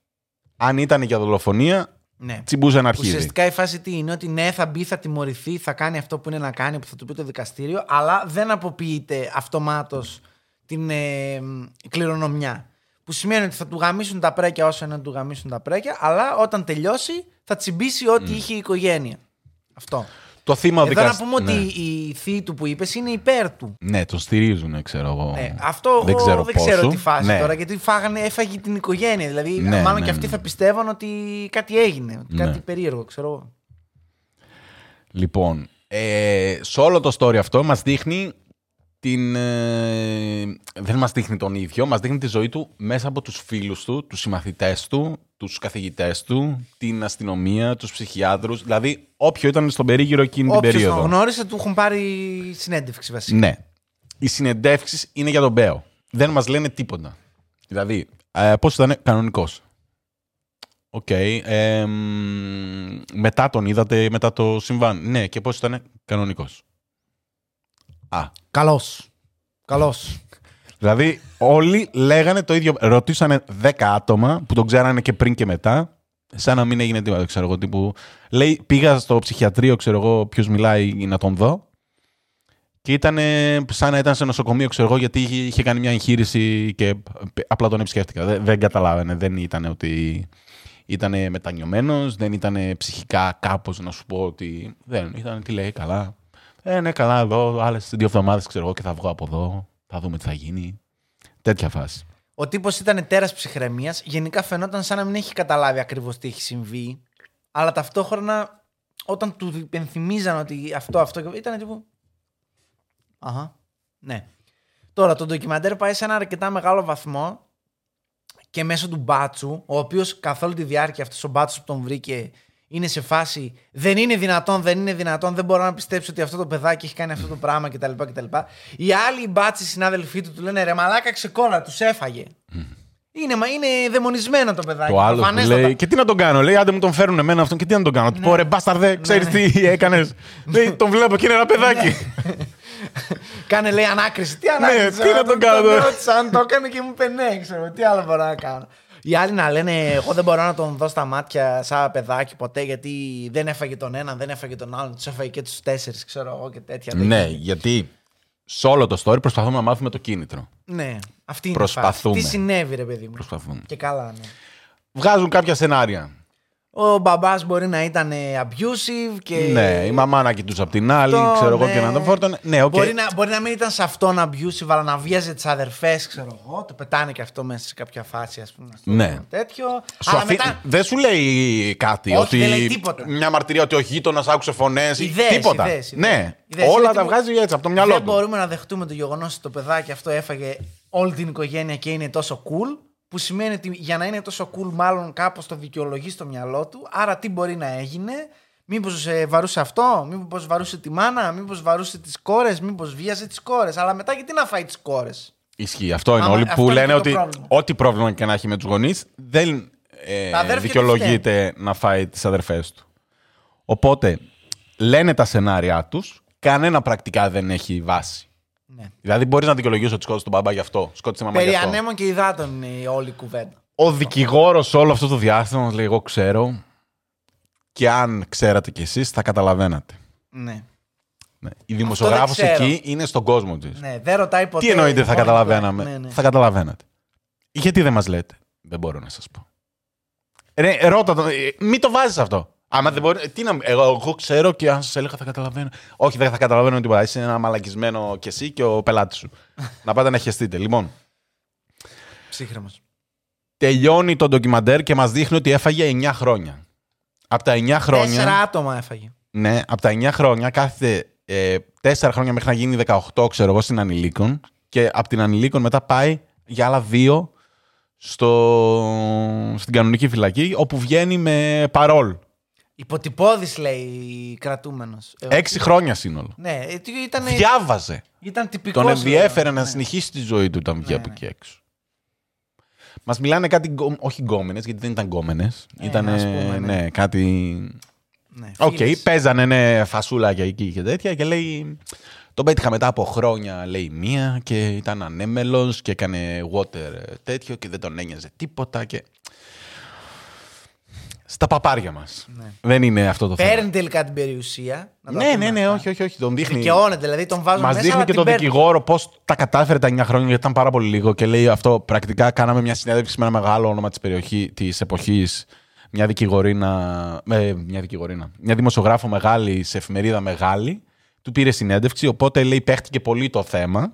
[SPEAKER 1] Αν ήταν για δολοφονία,
[SPEAKER 2] Ναι.
[SPEAKER 1] τσιμπούσε ένα αρχίδι.
[SPEAKER 2] Ουσιαστικά η φάση τι είναι ότι ναι, θα μπει, θα τιμωρηθεί, θα κάνει αυτό που είναι να κάνει, που θα του πει το δικαστήριο, αλλά δεν αποποιείται αυτομάτως την ε, μ, κληρονομιά. Που σημαίνει ότι θα του γαμίσουν τα πρέκια όσο είναι να του γαμίσουν τα πρέκια, αλλά όταν τελειώσει θα τσιμπήσει ό,τι είχε η οικογένεια. Αυτό.
[SPEAKER 1] Το θύμα
[SPEAKER 2] Εδώ να
[SPEAKER 1] δικαστή.
[SPEAKER 2] πούμε ότι η θεία του που είπες είναι υπέρ του.
[SPEAKER 1] Ναι, τον στηρίζουν, ξέρω εγώ.
[SPEAKER 2] Ε, αυτό
[SPEAKER 1] δεν
[SPEAKER 2] εγώ
[SPEAKER 1] ξέρω,
[SPEAKER 2] δεν
[SPEAKER 1] πόσο.
[SPEAKER 2] ξέρω τι φάση
[SPEAKER 1] Ναι.
[SPEAKER 2] τώρα, γιατί φάγανε, έφαγε την οικογένεια. Δηλαδή,
[SPEAKER 1] Ναι,
[SPEAKER 2] μάλλον
[SPEAKER 1] ναι,
[SPEAKER 2] και αυτοί
[SPEAKER 1] ναι.
[SPEAKER 2] θα πιστεύαν ότι κάτι έγινε, ότι
[SPEAKER 1] Ναι.
[SPEAKER 2] κάτι περίεργο, ξέρω εγώ.
[SPEAKER 1] Λοιπόν, ε, σε όλο το story αυτό μας δείχνει την... ε, δεν μας δείχνει τον ίδιο, μας δείχνει τη ζωή του μέσα από τους φίλους του, τους συμμαθητές του, τους καθηγητές του, την αστυνομία, τους ψυχιάτρους, δηλαδή όποιο ήταν στον περίγυρο εκείνη την
[SPEAKER 2] Όποιος
[SPEAKER 1] περίοδο.
[SPEAKER 2] τον γνώρισε, του έχουν πάρει συνέντευξη βασικά.
[SPEAKER 1] Ναι. Οι συνεντεύξεις είναι για τον μπέο. Δεν μας λένε τίποτα. Δηλαδή, ε, πώς ήταν κανονικός. Οκ. ε, μ, μετά τον είδατε, μετά το συμβάν. Ναι, και πώς ήταν κανονικός. Α,
[SPEAKER 2] Καλό. Καλό.
[SPEAKER 1] Δηλαδή, όλοι λέγανε το ίδιο. Ρωτήσανε 10 άτομα που τον ξέρανε και πριν και μετά. Σαν να μην έγινε τίποτα, ξέρω εγώ. Τύπου, λέει, πήγα στο ψυχιατρίο, ξέρω εγώ, ποιος μιλάει να τον δω. Και ήταν σαν να ήταν σε νοσοκομείο, ξέρω εγώ, γιατί είχε, είχε κάνει μια εγχείρηση και απλά τον επισκέφτηκα. Δεν, δεν καταλάβαινε. Δεν ήταν ότι ήταν μετανιωμένος, δεν ήταν ψυχικά κάπως να σου πω ότι. Δεν ήταν, τι λέει, καλά. Ε, ναι, καλά, εδώ, άλλες δύο εβδομάδες ξέρω εγώ και θα βγω από εδώ. Θα δούμε τι θα γίνει. Τέτοια φάση.
[SPEAKER 2] Ο τύπος ήταν τέρα ψυχραιμίας. Γενικά φαινόταν σαν να μην έχει καταλάβει ακριβώς τι έχει συμβεί. Αλλά ταυτόχρονα, όταν του υπενθυμίζαν ότι αυτό, αυτό. ήταν τύπου. Αχα. Ναι. Τώρα, το ντοκιμαντέρ πάει σε ένα αρκετά μεγάλο βαθμό και μέσω του μπάτσου, ο οποίος καθ' όλη τη διάρκεια αυτός ο μπάτσος που τον βρήκε είναι σε φάση δεν είναι δυνατόν, δεν είναι δυνατόν, δεν μπορώ να πιστέψω ότι αυτό το παιδάκι έχει κάνει αυτό το πράγμα κτλ. κτλ. Οι άλλοι μπάτσοι συνάδελφοί του του λένε ρε μαλάκα ξεκόλα, τους έφαγε. Είναι, μα είναι δαιμονισμένο το παιδάκι.
[SPEAKER 1] Το άλλο που
[SPEAKER 2] προφανέστατα.
[SPEAKER 1] λέει. Και τι να τον κάνω, λέει. Άντε μου τον φέρουν εμένα αυτόν και τι να τον κάνω. Του πω ρε μπάσταρδε, ξέρει
[SPEAKER 2] ναι.
[SPEAKER 1] τι έκανες. λέει, τον βλέπω και είναι ένα παιδάκι.
[SPEAKER 2] Κάνε λέει ανάκριση. Τι ανάκριση.
[SPEAKER 1] Ναι, τι να τον κάνω τώρα.
[SPEAKER 2] ρώτησα αν το έκανε και μου είπε ναι, ξέρω. Τι άλλο μπορώ να κάνω. Οι άλλοι να λένε: Εγώ δεν μπορώ να τον δω στα μάτια σαν παιδάκι ποτέ γιατί δεν έφαγε τον έναν, δεν έφαγε τον άλλον. Τους έφαγε και τους τέσσερις, ξέρω εγώ και τέτοια.
[SPEAKER 1] Ναι, γιατί σε όλο το story προσπαθούμε να μάθουμε το κίνητρο.
[SPEAKER 2] Ναι, αυτή είναι
[SPEAKER 1] Προσπαθούμε.
[SPEAKER 2] η φάση. Τι συνέβη, ρε παιδί μου.
[SPEAKER 1] Προσπαθούμε.
[SPEAKER 2] Και καλά, ναι.
[SPEAKER 1] Βγάζουν κάποια σενάρια.
[SPEAKER 2] Ο μπαμπάς μπορεί να ήταν abusive και.
[SPEAKER 1] Ναι, η μαμά να κοιτούσε απ' την άλλη,
[SPEAKER 2] Αυτό,
[SPEAKER 1] ξέρω εγώ
[SPEAKER 2] ναι.
[SPEAKER 1] και να τον φόρτωνε. Ναι, οκ.
[SPEAKER 2] Μπορεί, να, μπορεί να μην ήταν σε αυτόν abusive, αλλά να βιάζει τις αδερφές, ξέρω εγώ. Το πετάνε και αυτό μέσα σε κάποια φάση, ας πούμε. στο
[SPEAKER 1] Ναι.
[SPEAKER 2] Τέτοιο.
[SPEAKER 1] Σου
[SPEAKER 2] αλλά
[SPEAKER 1] αφή-
[SPEAKER 2] μετά.
[SPEAKER 1] Δεν σου λέει κάτι.
[SPEAKER 2] Όχι,
[SPEAKER 1] ότι...
[SPEAKER 2] δεν λέει τίποτα.
[SPEAKER 1] Μια μαρτυρία ότι ο γείτονας άκουσε φωνές.
[SPEAKER 2] Ιδέες,
[SPEAKER 1] Τίποτα.
[SPEAKER 2] ιδέες, ιδέες.
[SPEAKER 1] ναι,
[SPEAKER 2] Ιδέες.
[SPEAKER 1] όλα
[SPEAKER 2] Είναι
[SPEAKER 1] τα
[SPEAKER 2] τύπου-
[SPEAKER 1] βγάζει έτσι από το μυαλό
[SPEAKER 2] Δεν
[SPEAKER 1] του.
[SPEAKER 2] μπορούμε να δεχτούμε το γεγονός ότι το παιδάκι αυτό έφαγε όλη την οικογένεια και είναι τόσο cool. Που σημαίνει ότι για να είναι τόσο cool, μάλλον κάπως το δικαιολογείς στο μυαλό του. Άρα τι μπορεί να έγινε; Μήπως βαρούσε αυτό, μήπως βαρούσε τη μάνα, μήπως βαρούσε τις κόρες, μήπως βίαζε τις κόρες; Αλλά μετά γιατί να φάει τις κόρες;
[SPEAKER 1] Ισχύει. Αυτό είναι
[SPEAKER 2] Άμα-
[SPEAKER 1] όλοι
[SPEAKER 2] αυτό
[SPEAKER 1] που
[SPEAKER 2] είναι
[SPEAKER 1] λένε
[SPEAKER 2] και το
[SPEAKER 1] ότι
[SPEAKER 2] πρόβλημα.
[SPEAKER 1] ό,τι πρόβλημα και να έχει με τους γονείς δεν ε,
[SPEAKER 2] Τα αδέρφια
[SPEAKER 1] δικαιολογείται να φάει τις αδερφές του. Οπότε λένε τα σενάρια τους, κανένα πρακτικά δεν έχει βάση.
[SPEAKER 2] Ναι.
[SPEAKER 1] Δηλαδή μπορείς να δικαιολογήσει ότι σκότωσε τον μπαμπά γι' αυτό, σκότωσε τη μαμά
[SPEAKER 2] Περί
[SPEAKER 1] γι' αυτό.
[SPEAKER 2] ανέμων και υδάτων είναι η όλη κουβέντα.
[SPEAKER 1] Ο δικηγόρος όλο αυτό το διάστημα μας λέει: Εγώ ξέρω. Και αν ξέρατε κι εσείς, θα καταλαβαίνατε.
[SPEAKER 2] Ναι.
[SPEAKER 1] Ναι. Η δημοσιογράφο
[SPEAKER 2] δεν ξέρω.
[SPEAKER 1] εκεί είναι στον κόσμο της.
[SPEAKER 2] ναι. Δεν ρωτάει ποτέ.
[SPEAKER 1] Τι εννοείται θα
[SPEAKER 2] Όχι,
[SPEAKER 1] καταλαβαίναμε.
[SPEAKER 2] Ναι, ναι.
[SPEAKER 1] Θα καταλαβαίνατε. Γιατί δεν μας λέτε; Δεν μπορώ να σας πω. Ρε, ρώτα τον. ε, Μην το βάζεις αυτό. Άμα δεν μπορεί. Τι να, εγώ, εγώ ξέρω και αν σας έλεγα θα καταλαβαίνω. Όχι, δεν θα καταλαβαίνω τίποτα. Είσαι ένα μαλακισμένο κι εσύ και ο πελάτης σου. να πάτε να χεστείτε. Λοιπόν,
[SPEAKER 2] Ψύχρεμος.
[SPEAKER 1] τελειώνει το ντοκιμαντέρ και μας δείχνει ότι έφαγε 9 χρόνια. Από τα 9 χρόνια.
[SPEAKER 2] Τέσσερα άτομα έφαγε.
[SPEAKER 1] Ναι, από τα 9 χρόνια κάθεται ε, 4 χρόνια μέχρι να γίνει 18, ξέρω εγώ, στην Ανηλίκων. Και από την Ανηλίκων μετά πάει για άλλα 2 στο, στην κανονική φυλακή, όπου βγαίνει με parole.
[SPEAKER 2] Υποτυπώδης λέει κρατούμενος.
[SPEAKER 1] 6 χρόνια σύνολο.
[SPEAKER 2] Ναι, ε, τι- ήταν,
[SPEAKER 1] Διάβαζε.
[SPEAKER 2] ήταν τυπικός.
[SPEAKER 1] Τον ενδιέφερε να
[SPEAKER 2] ναι.
[SPEAKER 1] συνεχίσει τη ζωή του όταν βγει
[SPEAKER 2] Ναι,
[SPEAKER 1] από
[SPEAKER 2] ναι.
[SPEAKER 1] εκεί έξω. Μας μιλάνε κάτι, γκο- όχι γκόμενες, γιατί δεν ήταν γκόμενες.
[SPEAKER 2] Ναι,
[SPEAKER 1] ήταν
[SPEAKER 2] ας πούμε, ναι.
[SPEAKER 1] ναι, κάτι
[SPEAKER 2] Ναι,
[SPEAKER 1] Οκ,
[SPEAKER 2] φίλες.
[SPEAKER 1] παίζανε ναι, φασούλα και εκεί και τέτοια και λέει. Τον πέτυχα μετά από χρόνια, λέει μία και ήταν ανέμελος και έκανε water ε, τέτοιο και δεν τον ένοιαζε τίποτα και... Στα παπάρια μας.
[SPEAKER 2] Ναι.
[SPEAKER 1] Δεν είναι αυτό το θέμα.
[SPEAKER 2] Παίρνει τελικά την περιουσία. να τα
[SPEAKER 1] Ναι,
[SPEAKER 2] πούμε
[SPEAKER 1] ναι, ναι,
[SPEAKER 2] αυτά.
[SPEAKER 1] όχι, όχι, όχι. Τον δείχνει.
[SPEAKER 2] Δικαιώνεται, δηλαδή τον βάζουν
[SPEAKER 1] Μας
[SPEAKER 2] μέσα.
[SPEAKER 1] δείχνει
[SPEAKER 2] αλλά
[SPEAKER 1] και
[SPEAKER 2] την
[SPEAKER 1] τον
[SPEAKER 2] παίρνει.
[SPEAKER 1] δικηγόρο πώς τα κατάφερε τα 9 χρόνια, γιατί ήταν πάρα πολύ λίγο. Και λέει αυτό, πρακτικά κάναμε μια συνέντευξη με ένα μεγάλο όνομα της περιοχή, της εποχής. Μια δικηγορίνα. Ε, μια δικηγορίνα. Μια δημοσιογράφο μεγάλη σε εφημερίδα μεγάλη. Του πήρε συνέντευξη, οπότε λέει παίχτηκε πολύ το θέμα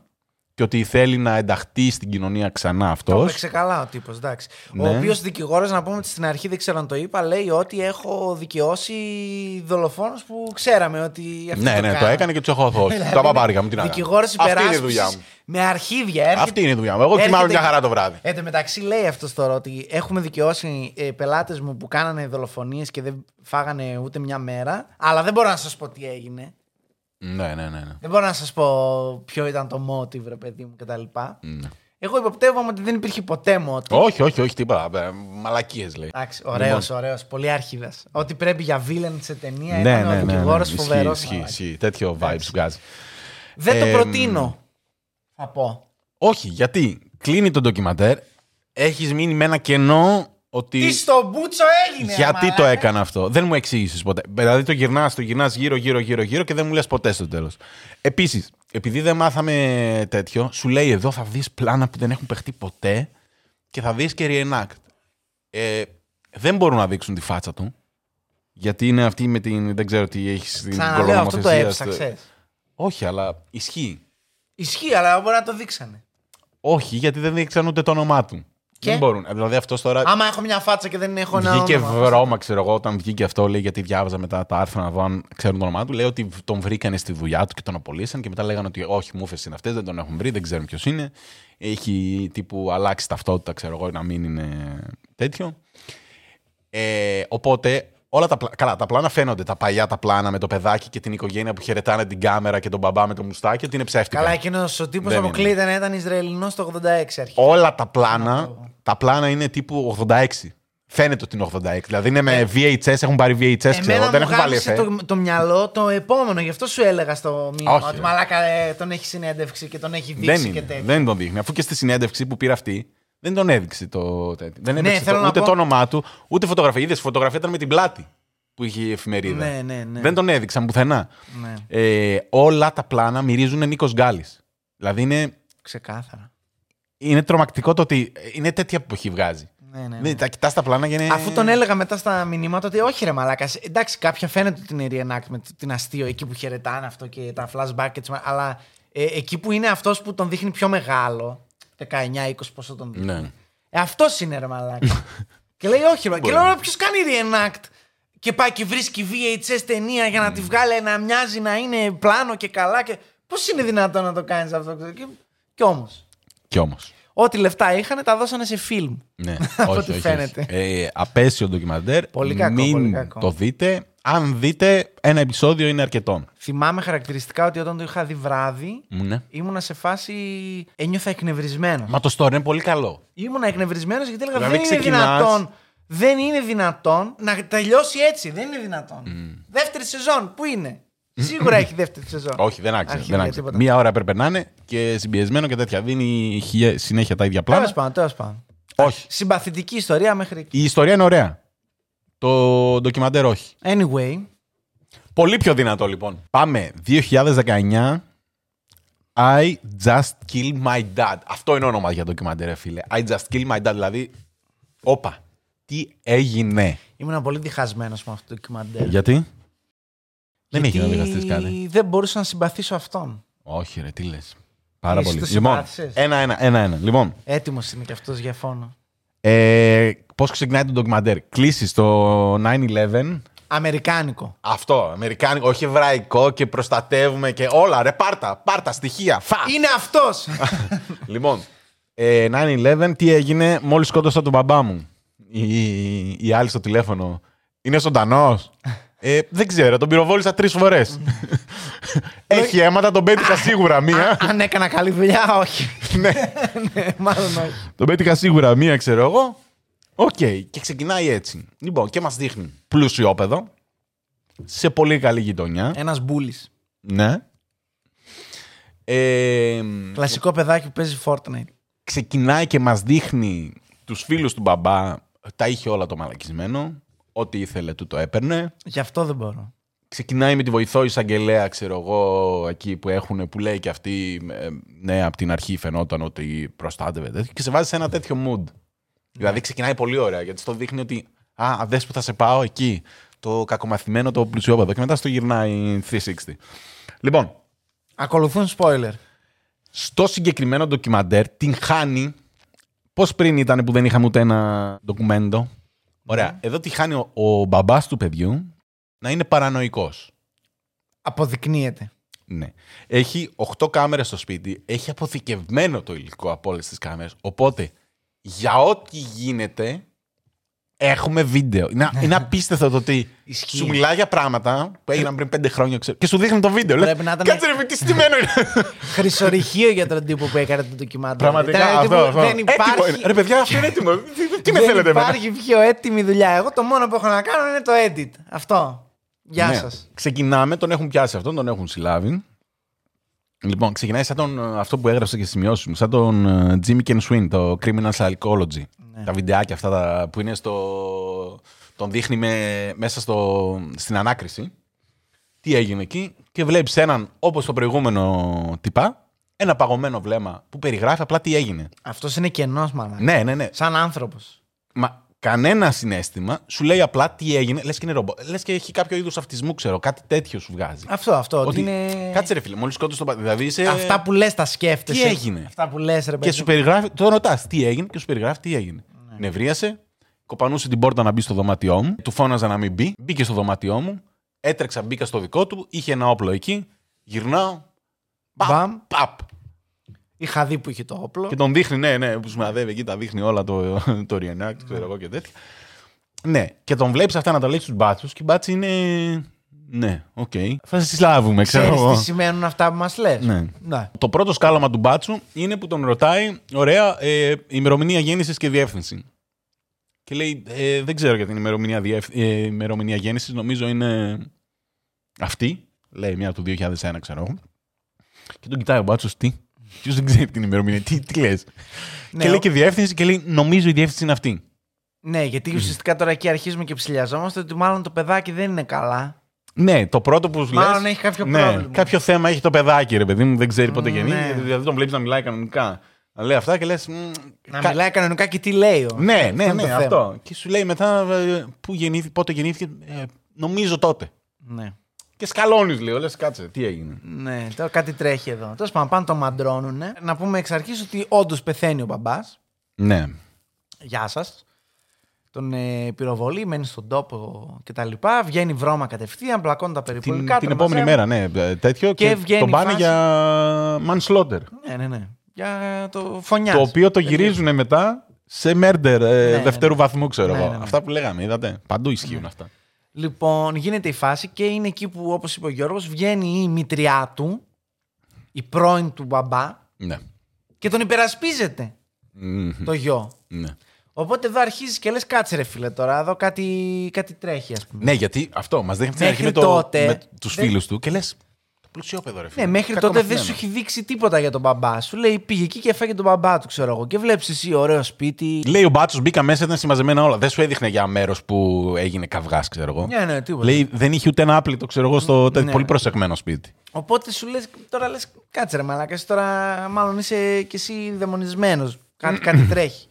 [SPEAKER 1] και ότι θέλει να ενταχθεί στην κοινωνία ξανά
[SPEAKER 2] Το
[SPEAKER 1] αυτός.
[SPEAKER 2] έπαιξε καλά ο τύπος, εντάξει.
[SPEAKER 1] Ναι.
[SPEAKER 2] Ο οποίος δικηγόρος, να πούμε ότι στην αρχή δεν ξέρω αν το είπα, λέει ότι έχω δικαιώσει δολοφόνους που ξέραμε ότι. αυτοί
[SPEAKER 1] Ναι, ναι, το
[SPEAKER 2] κάνανε.
[SPEAKER 1] έκανε και τους έχω δώσει.
[SPEAKER 2] Δηλαδή,
[SPEAKER 1] Τα παπάρια μου, την αγάπη.
[SPEAKER 2] Δικηγόρος
[SPEAKER 1] Αυτή είναι η
[SPEAKER 2] υπεράσπισης
[SPEAKER 1] δουλειά μου.
[SPEAKER 2] Με αρχίδια. Έρχεται...
[SPEAKER 1] Αυτή είναι η δουλειά μου. Εγώ κοιμάμαι
[SPEAKER 2] έρχεται-
[SPEAKER 1] μια χαρά το βράδυ.
[SPEAKER 2] Εν τω μεταξύ λέει αυτός τώρα ότι έχουμε δικαιώσει ε, πελάτες μου που κάνανε δολοφονίες και δεν φάγανε ούτε μια μέρα. Αλλά δεν μπορώ να σας πω τι έγινε.
[SPEAKER 1] Ναι, ναι, ναι. ναι.
[SPEAKER 2] Δεν μπορώ να σας πω ποιο ήταν το motive, ρε παιδί μου κτλ.
[SPEAKER 1] Ναι.
[SPEAKER 2] Εγώ υποπτεύομαι ότι δεν υπήρχε ποτέ motive.
[SPEAKER 1] Όχι, όχι, όχι, τίποτα. Μαλακίες λέει.
[SPEAKER 2] Εντάξει, ωραίος, ωραίος. Πολύ άρχιδας. Ό,τι πρέπει για βίλεν σε ταινία
[SPEAKER 1] Ναι,
[SPEAKER 2] ήταν
[SPEAKER 1] ναι,
[SPEAKER 2] ο
[SPEAKER 1] ναι.
[SPEAKER 2] δικηγόρος
[SPEAKER 1] ναι.
[SPEAKER 2] φοβερός.
[SPEAKER 1] Ισχύει, ισχύει, ισχύει. Τέτοιο vibe σου βγάζει.
[SPEAKER 2] Δεν το
[SPEAKER 1] Ε,
[SPEAKER 2] προτείνω. Θα πω.
[SPEAKER 1] Όχι, γιατί κλείνει το ντοκιμαντέρ, έχεις μείνει με ένα κενό ότι.
[SPEAKER 2] Τι στο μπούτσο έγινε,
[SPEAKER 1] Γιατί
[SPEAKER 2] μαλάκα.
[SPEAKER 1] το έκανα αυτό. Δεν μου εξήγησε ποτέ. Δηλαδή το γυρνάς, το γυρνάς γύρω, γύρω, γύρω, γύρω και δεν μου λες ποτέ στο τέλος. Επίσης, επειδή δεν μάθαμε τέτοιο, σου λέει εδώ θα δεις πλάνα που δεν έχουν παιχτεί ποτέ και θα δεις και reenact. Ε, δεν μπορούν να δείξουν τη φάτσα του. Γιατί είναι αυτή με την. Δεν ξέρω τι έχεις στην
[SPEAKER 2] Ξαναλέω, αυτό το
[SPEAKER 1] κολονομοθεσία.
[SPEAKER 2] έψαξες.
[SPEAKER 1] Όχι, αλλά ισχύει.
[SPEAKER 2] Ισχύει, αλλά μπορεί να το δείξανε.
[SPEAKER 1] Όχι, γιατί δεν δείξαν ούτε το όνομά του.
[SPEAKER 2] Και;
[SPEAKER 1] Δεν μπορούν. Δηλαδή αυτός τώρα.
[SPEAKER 2] Άμα έχω μια φάτσα και δεν έχω ένα.
[SPEAKER 1] Βγήκε
[SPEAKER 2] όνομα,
[SPEAKER 1] βρώμα, ξέρω εγώ, όταν βγήκε αυτό, λέει, γιατί διάβαζα μετά τα άρθρα να δω αν ξέρουν το όνομά του. Λέει ότι τον βρήκανε στη δουλειά του και τον απολύσαν και μετά λέγανε ότι όχι, μούφε είναι αυτές, δεν τον έχουν βρει, δεν ξέρουν ποιος είναι. Έχει τύπου αλλάξει ταυτότητα, ξέρω εγώ, να μην είναι τέτοιο. Ε, οπότε όλα τα, πλα... Καλά, τα πλάνα φαίνονται. Τα παλιά τα πλάνα με το παιδάκι και την οικογένεια που χαιρετάνε την κάμερα και τον μπαμπά με το μουστάκι, ότι είναι ψεύτικα.
[SPEAKER 2] Καλά, εκείνος ο τύπος
[SPEAKER 1] Δεν
[SPEAKER 2] αποκλείται να ήταν Ισραηλινός το 86 αρχικά.
[SPEAKER 1] Όλα τα πλάνα, τα πλάνα είναι τύπου 86. Φαίνεται ότι είναι 86. Δηλαδή είναι με VHS, έχουν πάρει VHS, ξέρω,
[SPEAKER 2] Ε, Εμένα
[SPEAKER 1] δεν
[SPEAKER 2] μου
[SPEAKER 1] έχουν βάλει
[SPEAKER 2] γάμισε
[SPEAKER 1] εφέ.
[SPEAKER 2] το, το μυαλό το επόμενο, γι' αυτό σου έλεγα στο μήνυμα
[SPEAKER 1] Όχι,
[SPEAKER 2] ότι
[SPEAKER 1] ρε.
[SPEAKER 2] μαλάκα ε, τον έχει συνέντευξη και τον έχει
[SPEAKER 1] Δεν
[SPEAKER 2] δείξει και
[SPEAKER 1] είναι.
[SPEAKER 2] τέτοια.
[SPEAKER 1] Δεν τον δείχνει. Αφού και στη συνέντευξη που πήρε αυτή, Δεν τον έδειξε το τέτοιο. Δεν έδειξε
[SPEAKER 2] θέλω
[SPEAKER 1] το,
[SPEAKER 2] να
[SPEAKER 1] ούτε
[SPEAKER 2] πω-
[SPEAKER 1] το όνομά του, ούτε φωτογραφία. Είδες φωτογραφία ήταν με την πλάτη που είχε η εφημερίδα.
[SPEAKER 2] Ναι, ναι, ναι.
[SPEAKER 1] Δεν τον έδειξαν πουθενά.
[SPEAKER 2] Ναι,
[SPEAKER 1] Ε, όλα τα πλάνα μυρίζουν Νίκος Γκάλης. Δηλαδή είναι,
[SPEAKER 2] ξεκάθαρα.
[SPEAKER 1] είναι τρομακτικό το ότι είναι τέτοια εποχή βγάζει.
[SPEAKER 2] Ναι, ναι, ναι.
[SPEAKER 1] Δεν, τα κοιτάς τα πλάνα και είναι.
[SPEAKER 2] Αφού τον έλεγα μετά στα μηνύματα ότι όχι ρε μαλάκας. Εντάξει, κάποια φαίνεται ότι είναι reenactment, ότι είναι αστείο εκεί που χαιρετάνε αυτό και τα flashback και τις μα- Αλλά ε, εκεί που είναι αυτός που τον δείχνει πιο μεγάλο, 19-20 πόσο τον δείχνει.
[SPEAKER 1] Ναι.
[SPEAKER 2] Ε, αυτός είναι ρε μαλάκα. και λέει όχι, ρε. Και λέω ποιος κάνει reenact. Και πάει και βρίσκει VHS ταινία για να τη βγάλει να μοιάζει να είναι πλάνο και καλά. Και... Πώς είναι δυνατόν να το κάνεις αυτό. Και, και όμως.
[SPEAKER 1] Κι όμως.
[SPEAKER 2] Ό,τι λεφτά είχαν τα δώσανε σε φιλμ.
[SPEAKER 1] Ναι,
[SPEAKER 2] Από
[SPEAKER 1] όχι,
[SPEAKER 2] ό,τι
[SPEAKER 1] όχι,
[SPEAKER 2] φαίνεται.
[SPEAKER 1] όχι. Ε, απέσιο ντοκιμαντέρ.
[SPEAKER 2] Πολύ κακό,
[SPEAKER 1] Μην
[SPEAKER 2] πολύ κακό.
[SPEAKER 1] το δείτε. Αν δείτε, ένα επεισόδιο είναι αρκετό.
[SPEAKER 2] Θυμάμαι χαρακτηριστικά ότι όταν το είχα δει βράδυ,
[SPEAKER 1] Ναι.
[SPEAKER 2] ήμουνα σε φάση. ένιωθα εκνευρισμένος.
[SPEAKER 1] Μα το story είναι πολύ καλό.
[SPEAKER 2] Ήμουνα εκνευρισμένος γιατί έλεγα
[SPEAKER 1] Δηλαδή
[SPEAKER 2] δεν είναι
[SPEAKER 1] ξεκινάς-
[SPEAKER 2] δυνατόν. Δεν είναι δυνατόν να τελειώσει έτσι. Δεν είναι δυνατόν. Δεύτερη σεζόν, πού είναι; Σίγουρα έχει δεύτερη σεζόν.
[SPEAKER 1] Όχι, δεν άξιζε.
[SPEAKER 2] Αρχίδια,
[SPEAKER 1] Δεν άξιζε.
[SPEAKER 2] τίποτα.
[SPEAKER 1] Μία ώρα έπρεπε να είναι και συμπιεσμένο και τέτοια. Δίνει χιλιέ- συνέχεια τα ίδια
[SPEAKER 2] Τέλος
[SPEAKER 1] πλάνα.
[SPEAKER 2] πάντων, τέλος πάντων.
[SPEAKER 1] Όχι.
[SPEAKER 2] Συμπαθητική ιστορία μέχρι εκεί.
[SPEAKER 1] Η ιστορία είναι ωραία. Το ντοκιμαντέρ όχι.
[SPEAKER 2] Anyway,
[SPEAKER 1] Πολύ πιο δυνατό λοιπόν. Πάμε. 2019. I just kill my dad. Αυτό είναι όνομα για ντοκιμαντέρ, ρε φίλε. I just kill my dad. Δηλαδή, όπα. Τι έγινε;
[SPEAKER 2] ήμουν πολύ διχασμένος με αυτό το ντοκιμαντέρ.
[SPEAKER 1] Γιατί; Δεν έχει να
[SPEAKER 2] Γιατί
[SPEAKER 1] δικαστεί κάτι.
[SPEAKER 2] Δεν μπορούσα να συμπαθήσω αυτόν.
[SPEAKER 1] Όχι, ρε, τι λες. Πάρα
[SPEAKER 2] Εσύ
[SPEAKER 1] πολύ.
[SPEAKER 2] το
[SPEAKER 1] Λοιπόν,
[SPEAKER 2] συμπάθησες;
[SPEAKER 1] ένα-ένα. ένα-ένα. Λοιπόν,
[SPEAKER 2] Έτοιμος είναι κι αυτός για φόνο.
[SPEAKER 1] Ε, πώς ξεκινάει το ντοκιμαντέρ; Κλείσει το 9-11.
[SPEAKER 2] Αμερικάνικο.
[SPEAKER 1] Αυτό, αμερικάνικο, όχι εβραϊκό και προστατεύουμε και όλα. Ρε, πάρτα, πάρτα, στοιχεία. Φα!
[SPEAKER 2] Είναι αυτός!
[SPEAKER 1] Λοιπόν, ε, 9-11, τι έγινε, μόλις σκότωσα τον μπαμπά μου. Η, η άλλη στο τηλέφωνο. Είναι ζωντανός; Ε, δεν ξέρω, τον πυροβόλησα τρεις φορές. Έχει αίματα, τον πέτυχα σίγουρα μία.
[SPEAKER 2] Αν έκανα καλή δουλειά, όχι.
[SPEAKER 1] ναι,
[SPEAKER 2] ναι, μάλλον όχι.
[SPEAKER 1] τον πέτυχα σίγουρα μία, ξέρω εγώ. Οκ, και ξεκινάει έτσι. Λοιπόν, και μας δείχνει πλουσιόπαιδο, σε πολύ καλή γειτονιά.
[SPEAKER 2] Ένας μπούλης.
[SPEAKER 1] Ναι. Ε,
[SPEAKER 2] Κλασικό παιδάκι που παίζει Fortnite.
[SPEAKER 1] ξεκινάει και μας δείχνει τους φίλους του μπαμπά. Τα είχε όλα το μαλακισμένο. Ό,τι ήθελε του το έπαιρνε.
[SPEAKER 2] Γι' αυτό δεν μπορώ.
[SPEAKER 1] Ξεκινάει με τη βοηθό εισαγγελέα, ξέρω εγώ, εκεί που έχουν, που λέει και αυτή, ε, ναι, από την αρχή φαινόταν ότι προστάτευε τέτοιο. Και σε βάζει σε ένα τέτοιο mood. Δηλαδή ξεκινάει πολύ ωραία, γιατί στο δείχνει ότι, α, δες που θα σε πάω εκεί. Το κακομαθημένο, το πλουσιόπεδο. Και μετά στο γυρνάει 360. Λοιπόν,
[SPEAKER 2] Ακολουθούν spoiler.
[SPEAKER 1] στο συγκεκριμένο ντοκιμαντέρ την χάνει. Πώς πριν ήταν που δεν είχαμε ούτε ένα ντοκουμέντο; Ωραία. Εδώ τη χάνει ο, ο μπαμπάς του παιδιού να είναι παρανοϊκός.
[SPEAKER 2] Αποδεικνύεται.
[SPEAKER 1] Ναι. Έχει 8 κάμερες στο σπίτι. Έχει αποθηκευμένο το υλικό από όλες τις κάμερες. Οπότε για ό,τι γίνεται έχουμε βίντεο. Είναι, είναι απίστευτο το ότι
[SPEAKER 2] Ισχύει.
[SPEAKER 1] σου μιλάει για πράγματα που έγιναν πριν 5 χρόνια ξέρω, και σου δείχνει το βίντεο. Λες,
[SPEAKER 2] Πρέπει να ήταν-
[SPEAKER 1] Κάτσε ρε, τι στημένο είναι.
[SPEAKER 2] Χρυσορυχείο για τον τύπο που έκανε το ντοκιμαντέρ.
[SPEAKER 1] Πραγματικά
[SPEAKER 2] Ήταν
[SPEAKER 1] αυτό,
[SPEAKER 2] τύπου,
[SPEAKER 1] αυτό.
[SPEAKER 2] Δεν
[SPEAKER 1] Έτοιμο
[SPEAKER 2] υπάρχει,
[SPEAKER 1] είναι. Ρε παιδιά, αυτό είναι έτοιμο. Τι- Τι με
[SPEAKER 2] δεν
[SPEAKER 1] θέλετε εμένα;
[SPEAKER 2] υπάρχει πιο έτοιμη δουλειά. Εγώ το μόνο που έχω να κάνω είναι το edit. Αυτό. Γεια
[SPEAKER 1] Ναι.
[SPEAKER 2] σας.
[SPEAKER 1] Ξεκινάμε, τον έχουν πιάσει αυτόν, τον έχουν συλλάβει. Λοιπόν, ξεκινάει σαν τον, ε, αυτό που έγραψα και σημειώσει μου, σαν τον ε, Jimmy Ken Swin, το Criminal Psychology.
[SPEAKER 2] Ναι.
[SPEAKER 1] Τα βιντεάκια αυτά τα, που είναι στο. τον δείχνει με, μέσα στο, στην ανάκριση. Τι έγινε εκεί και βλέπεις έναν, όπως το προηγούμενο τυπά, ένα παγωμένο βλέμμα που περιγράφει απλά τι έγινε.
[SPEAKER 2] Αυτός είναι κενός, μάνα.
[SPEAKER 1] Ναι, ναι, ναι.
[SPEAKER 2] Σαν άνθρωπος.
[SPEAKER 1] Μα κανένα συνέστημα σου λέει απλά τι έγινε. Λες και είναι ρομπό. Λες και έχει κάποιο είδους αυτισμού, ξέρω. Κάτι τέτοιο σου βγάζει.
[SPEAKER 2] Αυτό, αυτό. Ότι
[SPEAKER 1] Ότι
[SPEAKER 2] είναι...
[SPEAKER 1] Κάτσε ρε φίλε, μόλις σκότωσε τον πατέρα. Δηλαδή είσαι.
[SPEAKER 2] Αυτά που λες, τα σκέφτεσαι.
[SPEAKER 1] Τι έγινε;
[SPEAKER 2] Αυτά που λες, ρε παιδί.
[SPEAKER 1] Και σου περιγράφει. Το ρωτάς τι έγινε και σου περιγράφει τι έγινε.
[SPEAKER 2] Ναι.
[SPEAKER 1] Νευρίασε, κοπανούσε την πόρτα να μπει στο δωμάτιό μου. Του φώναζα να μην μπει. Μπήκε στο δωμάτιό μου. Έτρεξα, μπήκα στο δικό του. Είχε ένα όπλο εκεί. Γυρνάω. Παπ.
[SPEAKER 2] Μπαμ.
[SPEAKER 1] παπ.
[SPEAKER 2] Είχα δει που είχε το όπλο.
[SPEAKER 1] Και τον δείχνει, ναι, ναι, που σημαδεύει εκεί, τα δείχνει όλα το, το reenact, ξέρω εγώ και τέτοια. Ναι, και τον βλέπεις αυτά να τα λέει στους μπάτσους και οι μπάτσοι είναι. Ναι, οκ. Θα σε συλλάβουμε, ξέρω
[SPEAKER 2] Ξέρεις
[SPEAKER 1] εγώ.
[SPEAKER 2] τι σημαίνουν αυτά που μας λες.
[SPEAKER 1] Ναι.
[SPEAKER 2] ναι.
[SPEAKER 1] Το πρώτο σκάλωμα του μπάτσου είναι που τον ρωτάει, ωραία, ε, ημερομηνία γέννησης και διεύθυνση. Και λέει, ε, δεν ξέρω για την ημερομηνία, διεύθ... ε, ημερομηνία γέννησης, νομίζω είναι αυτή. Λέει μια του 2001, ξέρω εγώ. Και τον κοιτάει ο μπάτσος, τι; Ποιος δεν ξέρει την ημερομηνία. Τι, τι λες.
[SPEAKER 2] Ναι,
[SPEAKER 1] και λέει
[SPEAKER 2] ο-
[SPEAKER 1] και διεύθυνση και λέει Νομίζω η διεύθυνση είναι αυτή.
[SPEAKER 2] Ναι, γιατί ουσιαστικά τώρα εκεί αρχίζουμε και ψηλιαζόμαστε ότι μάλλον το παιδάκι δεν είναι καλά.
[SPEAKER 1] Ναι, το πρώτο που σου λες,
[SPEAKER 2] Μάλλον έχει κάποιο
[SPEAKER 1] ναι,
[SPEAKER 2] πρόβλημα.
[SPEAKER 1] Κάποιο θέμα έχει το παιδάκι, ρε παιδί μου, δεν ξέρει πότε
[SPEAKER 2] Μ,
[SPEAKER 1] γεννήθηκε.
[SPEAKER 2] ναι.
[SPEAKER 1] Δηλαδή τον βλέπεις να μιλάει κανονικά. Να λέει αυτά και λες.
[SPEAKER 2] Να μιλάει κανονικά και τι λέει. ο-
[SPEAKER 1] Ναι,
[SPEAKER 2] αυτό
[SPEAKER 1] ναι,
[SPEAKER 2] είναι
[SPEAKER 1] ναι,
[SPEAKER 2] το θέμα.
[SPEAKER 1] αυτό. Και σου λέει μετά ε, πού γεννήθηκε, πότε γεννήθηκε. ε, νομίζω τότε.
[SPEAKER 2] Ναι.
[SPEAKER 1] Και σκαλώνεις, λέω, λε κάτσε, τι έγινε.
[SPEAKER 2] Ναι, τώρα κάτι τρέχει εδώ. Τέλος πάντων, πάνε το μαντρώνουν. Να πούμε εξ αρχής ότι όντως πεθαίνει ο μπαμπάς.
[SPEAKER 1] Ναι.
[SPEAKER 2] Γεια σας. Τον ε, πυροβολεί, μένει στον τόπο κτλ. Βγαίνει βρώμα κατευθείαν, πλακώνει τα
[SPEAKER 1] Την,
[SPEAKER 2] περιπολικά.
[SPEAKER 1] την
[SPEAKER 2] τον
[SPEAKER 1] επόμενη
[SPEAKER 2] μαζεύουν.
[SPEAKER 1] μέρα, ναι, ε, τέτοιο.
[SPEAKER 2] Και
[SPEAKER 1] Και,
[SPEAKER 2] βγαίνει
[SPEAKER 1] τον
[SPEAKER 2] η
[SPEAKER 1] πάνε
[SPEAKER 2] φάση.
[SPEAKER 1] για manslaughter.
[SPEAKER 2] Ναι, ναι, ναι. Για το φωνιά.
[SPEAKER 1] Το οποίο το γυρίζουν μετά σε murder ε,
[SPEAKER 2] ναι,
[SPEAKER 1] δευτέρου
[SPEAKER 2] ναι.
[SPEAKER 1] βαθμού, ξέρω
[SPEAKER 2] Ναι,
[SPEAKER 1] εγώ.
[SPEAKER 2] ναι, ναι.
[SPEAKER 1] Αυτά που λέγαμε, είδατε. Παντού ισχύουν αυτά.
[SPEAKER 2] Λοιπόν, γίνεται η φάση και είναι εκεί που, όπως είπε ο Γιώργος, βγαίνει η μητριά του, η πρώην του μπαμπά,
[SPEAKER 1] Ναι.
[SPEAKER 2] και τον υπερασπίζεται
[SPEAKER 1] Μμμ.
[SPEAKER 2] το γιο.
[SPEAKER 1] ναι.
[SPEAKER 2] Οπότε εδώ αρχίζεις και λες: Κάτσε ρε φίλε τώρα, εδώ κάτι, κάτι τρέχει, ας πούμε.
[SPEAKER 1] Ναι, γιατί αυτό μας δείχνει στην αρχή
[SPEAKER 2] Μέχρι
[SPEAKER 1] με, το,
[SPEAKER 2] τότε
[SPEAKER 1] με τους
[SPEAKER 2] δεν-
[SPEAKER 1] φίλους του και λες. Το πλουσιόπεδο, ρε φίλε.
[SPEAKER 2] Ναι, μέχρι
[SPEAKER 1] Κακό
[SPEAKER 2] τότε δεν
[SPEAKER 1] μαθημένο.
[SPEAKER 2] σου έχει δείξει τίποτα για τον μπαμπά σου. Λέει πήγε εκεί και έφαγε τον μπαμπά του, ξέρω εγώ. Και βλέπεις εσύ ωραίο σπίτι.
[SPEAKER 1] Λέει ο μπάτσος μπήκα μέσα, ήταν συμμαζεμένα όλα. Δεν σου έδειχνε για μέρος που έγινε καυγάς, ξέρω εγώ.
[SPEAKER 2] Ναι, ναι, τίποτα.
[SPEAKER 1] Λέει δεν είχε ούτε ένα άπλητο, ξέρω εγώ, στο τέτοιο
[SPEAKER 2] Ναι.
[SPEAKER 1] πολύ προσεγμένο σπίτι.
[SPEAKER 2] Οπότε σου λες, τώρα λες, κάτσε ρε μαλάκα, εσύ τώρα μάλλον είσαι κι εσύ δαιμονισμένος. Κάτι, κάτι τρέχει.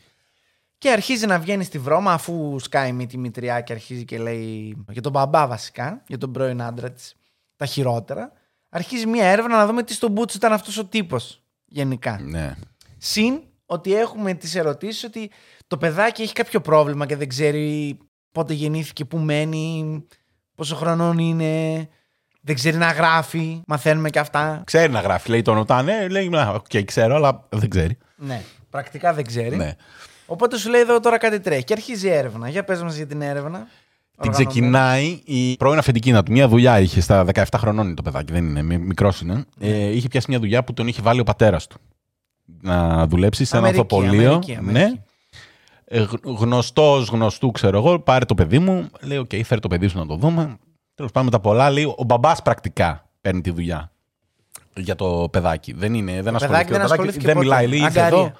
[SPEAKER 2] Και αρχίζει να βγαίνει στη βρώμα αφού σκάει με τη μητριά και αρχίζει και λέει για τον μπαμπά βασικά, για τον πρώην άντρα της, τα χειρότερα. Αρχίζει μια έρευνα να δούμε τι στον πούτσο ήταν αυτός ο τύπος γενικά.
[SPEAKER 1] Ναι.
[SPEAKER 2] Συν ότι έχουμε τις ερωτήσεις ότι το παιδάκι έχει κάποιο πρόβλημα και δεν ξέρει πότε γεννήθηκε, πού μένει, πόσο χρονών είναι, δεν ξέρει να γράφει, μαθαίνουμε και αυτά.
[SPEAKER 1] Ξέρει να γράφει, λέει τον Οτάνε, λέει, να, οκ, ξέρω, αλλά δεν ξέρει.
[SPEAKER 2] Ναι, πρακτικά δεν ξέρει.
[SPEAKER 1] Ναι.
[SPEAKER 2] Οπότε σου λέει εδώ τώρα κάτι τρέχει και αρχίζει η έρευνα. Για πες μας για την έρευνα.
[SPEAKER 1] Την
[SPEAKER 2] Οργανωμένη.
[SPEAKER 1] ξεκινάει η πρώην αφεντική του. Μια δουλειά είχε στα 17 χρονών είναι το παιδάκι, δεν είναι, μικρός είναι. Ε, είχε πιάσει μια δουλειά που τον είχε βάλει ο πατέρας του. Να δουλέψει σε ένα
[SPEAKER 2] Αμερική,
[SPEAKER 1] ανθοπωλείο.
[SPEAKER 2] Αμερική, Αμερική.
[SPEAKER 1] Ναι. Ε, γνωστός γνωστού, ξέρω εγώ, πάρε το παιδί μου. Λέει: Οκ, φέρε το παιδί σου να το δούμε. Τέλος πάντων, με τα πολλά λέει: Ο μπαμπάς πρακτικά παίρνει τη δουλειά για το παιδάκι. Δεν είναι, δεν ασχολήθηκε.
[SPEAKER 2] παιδάκι δεν
[SPEAKER 1] το παιδάκι
[SPEAKER 2] ασχολήθηκε
[SPEAKER 1] δεν
[SPEAKER 2] ποτέ.
[SPEAKER 1] μιλάει, λέει: Ήρθε
[SPEAKER 2] Αγγαρεία.
[SPEAKER 1] εδώ.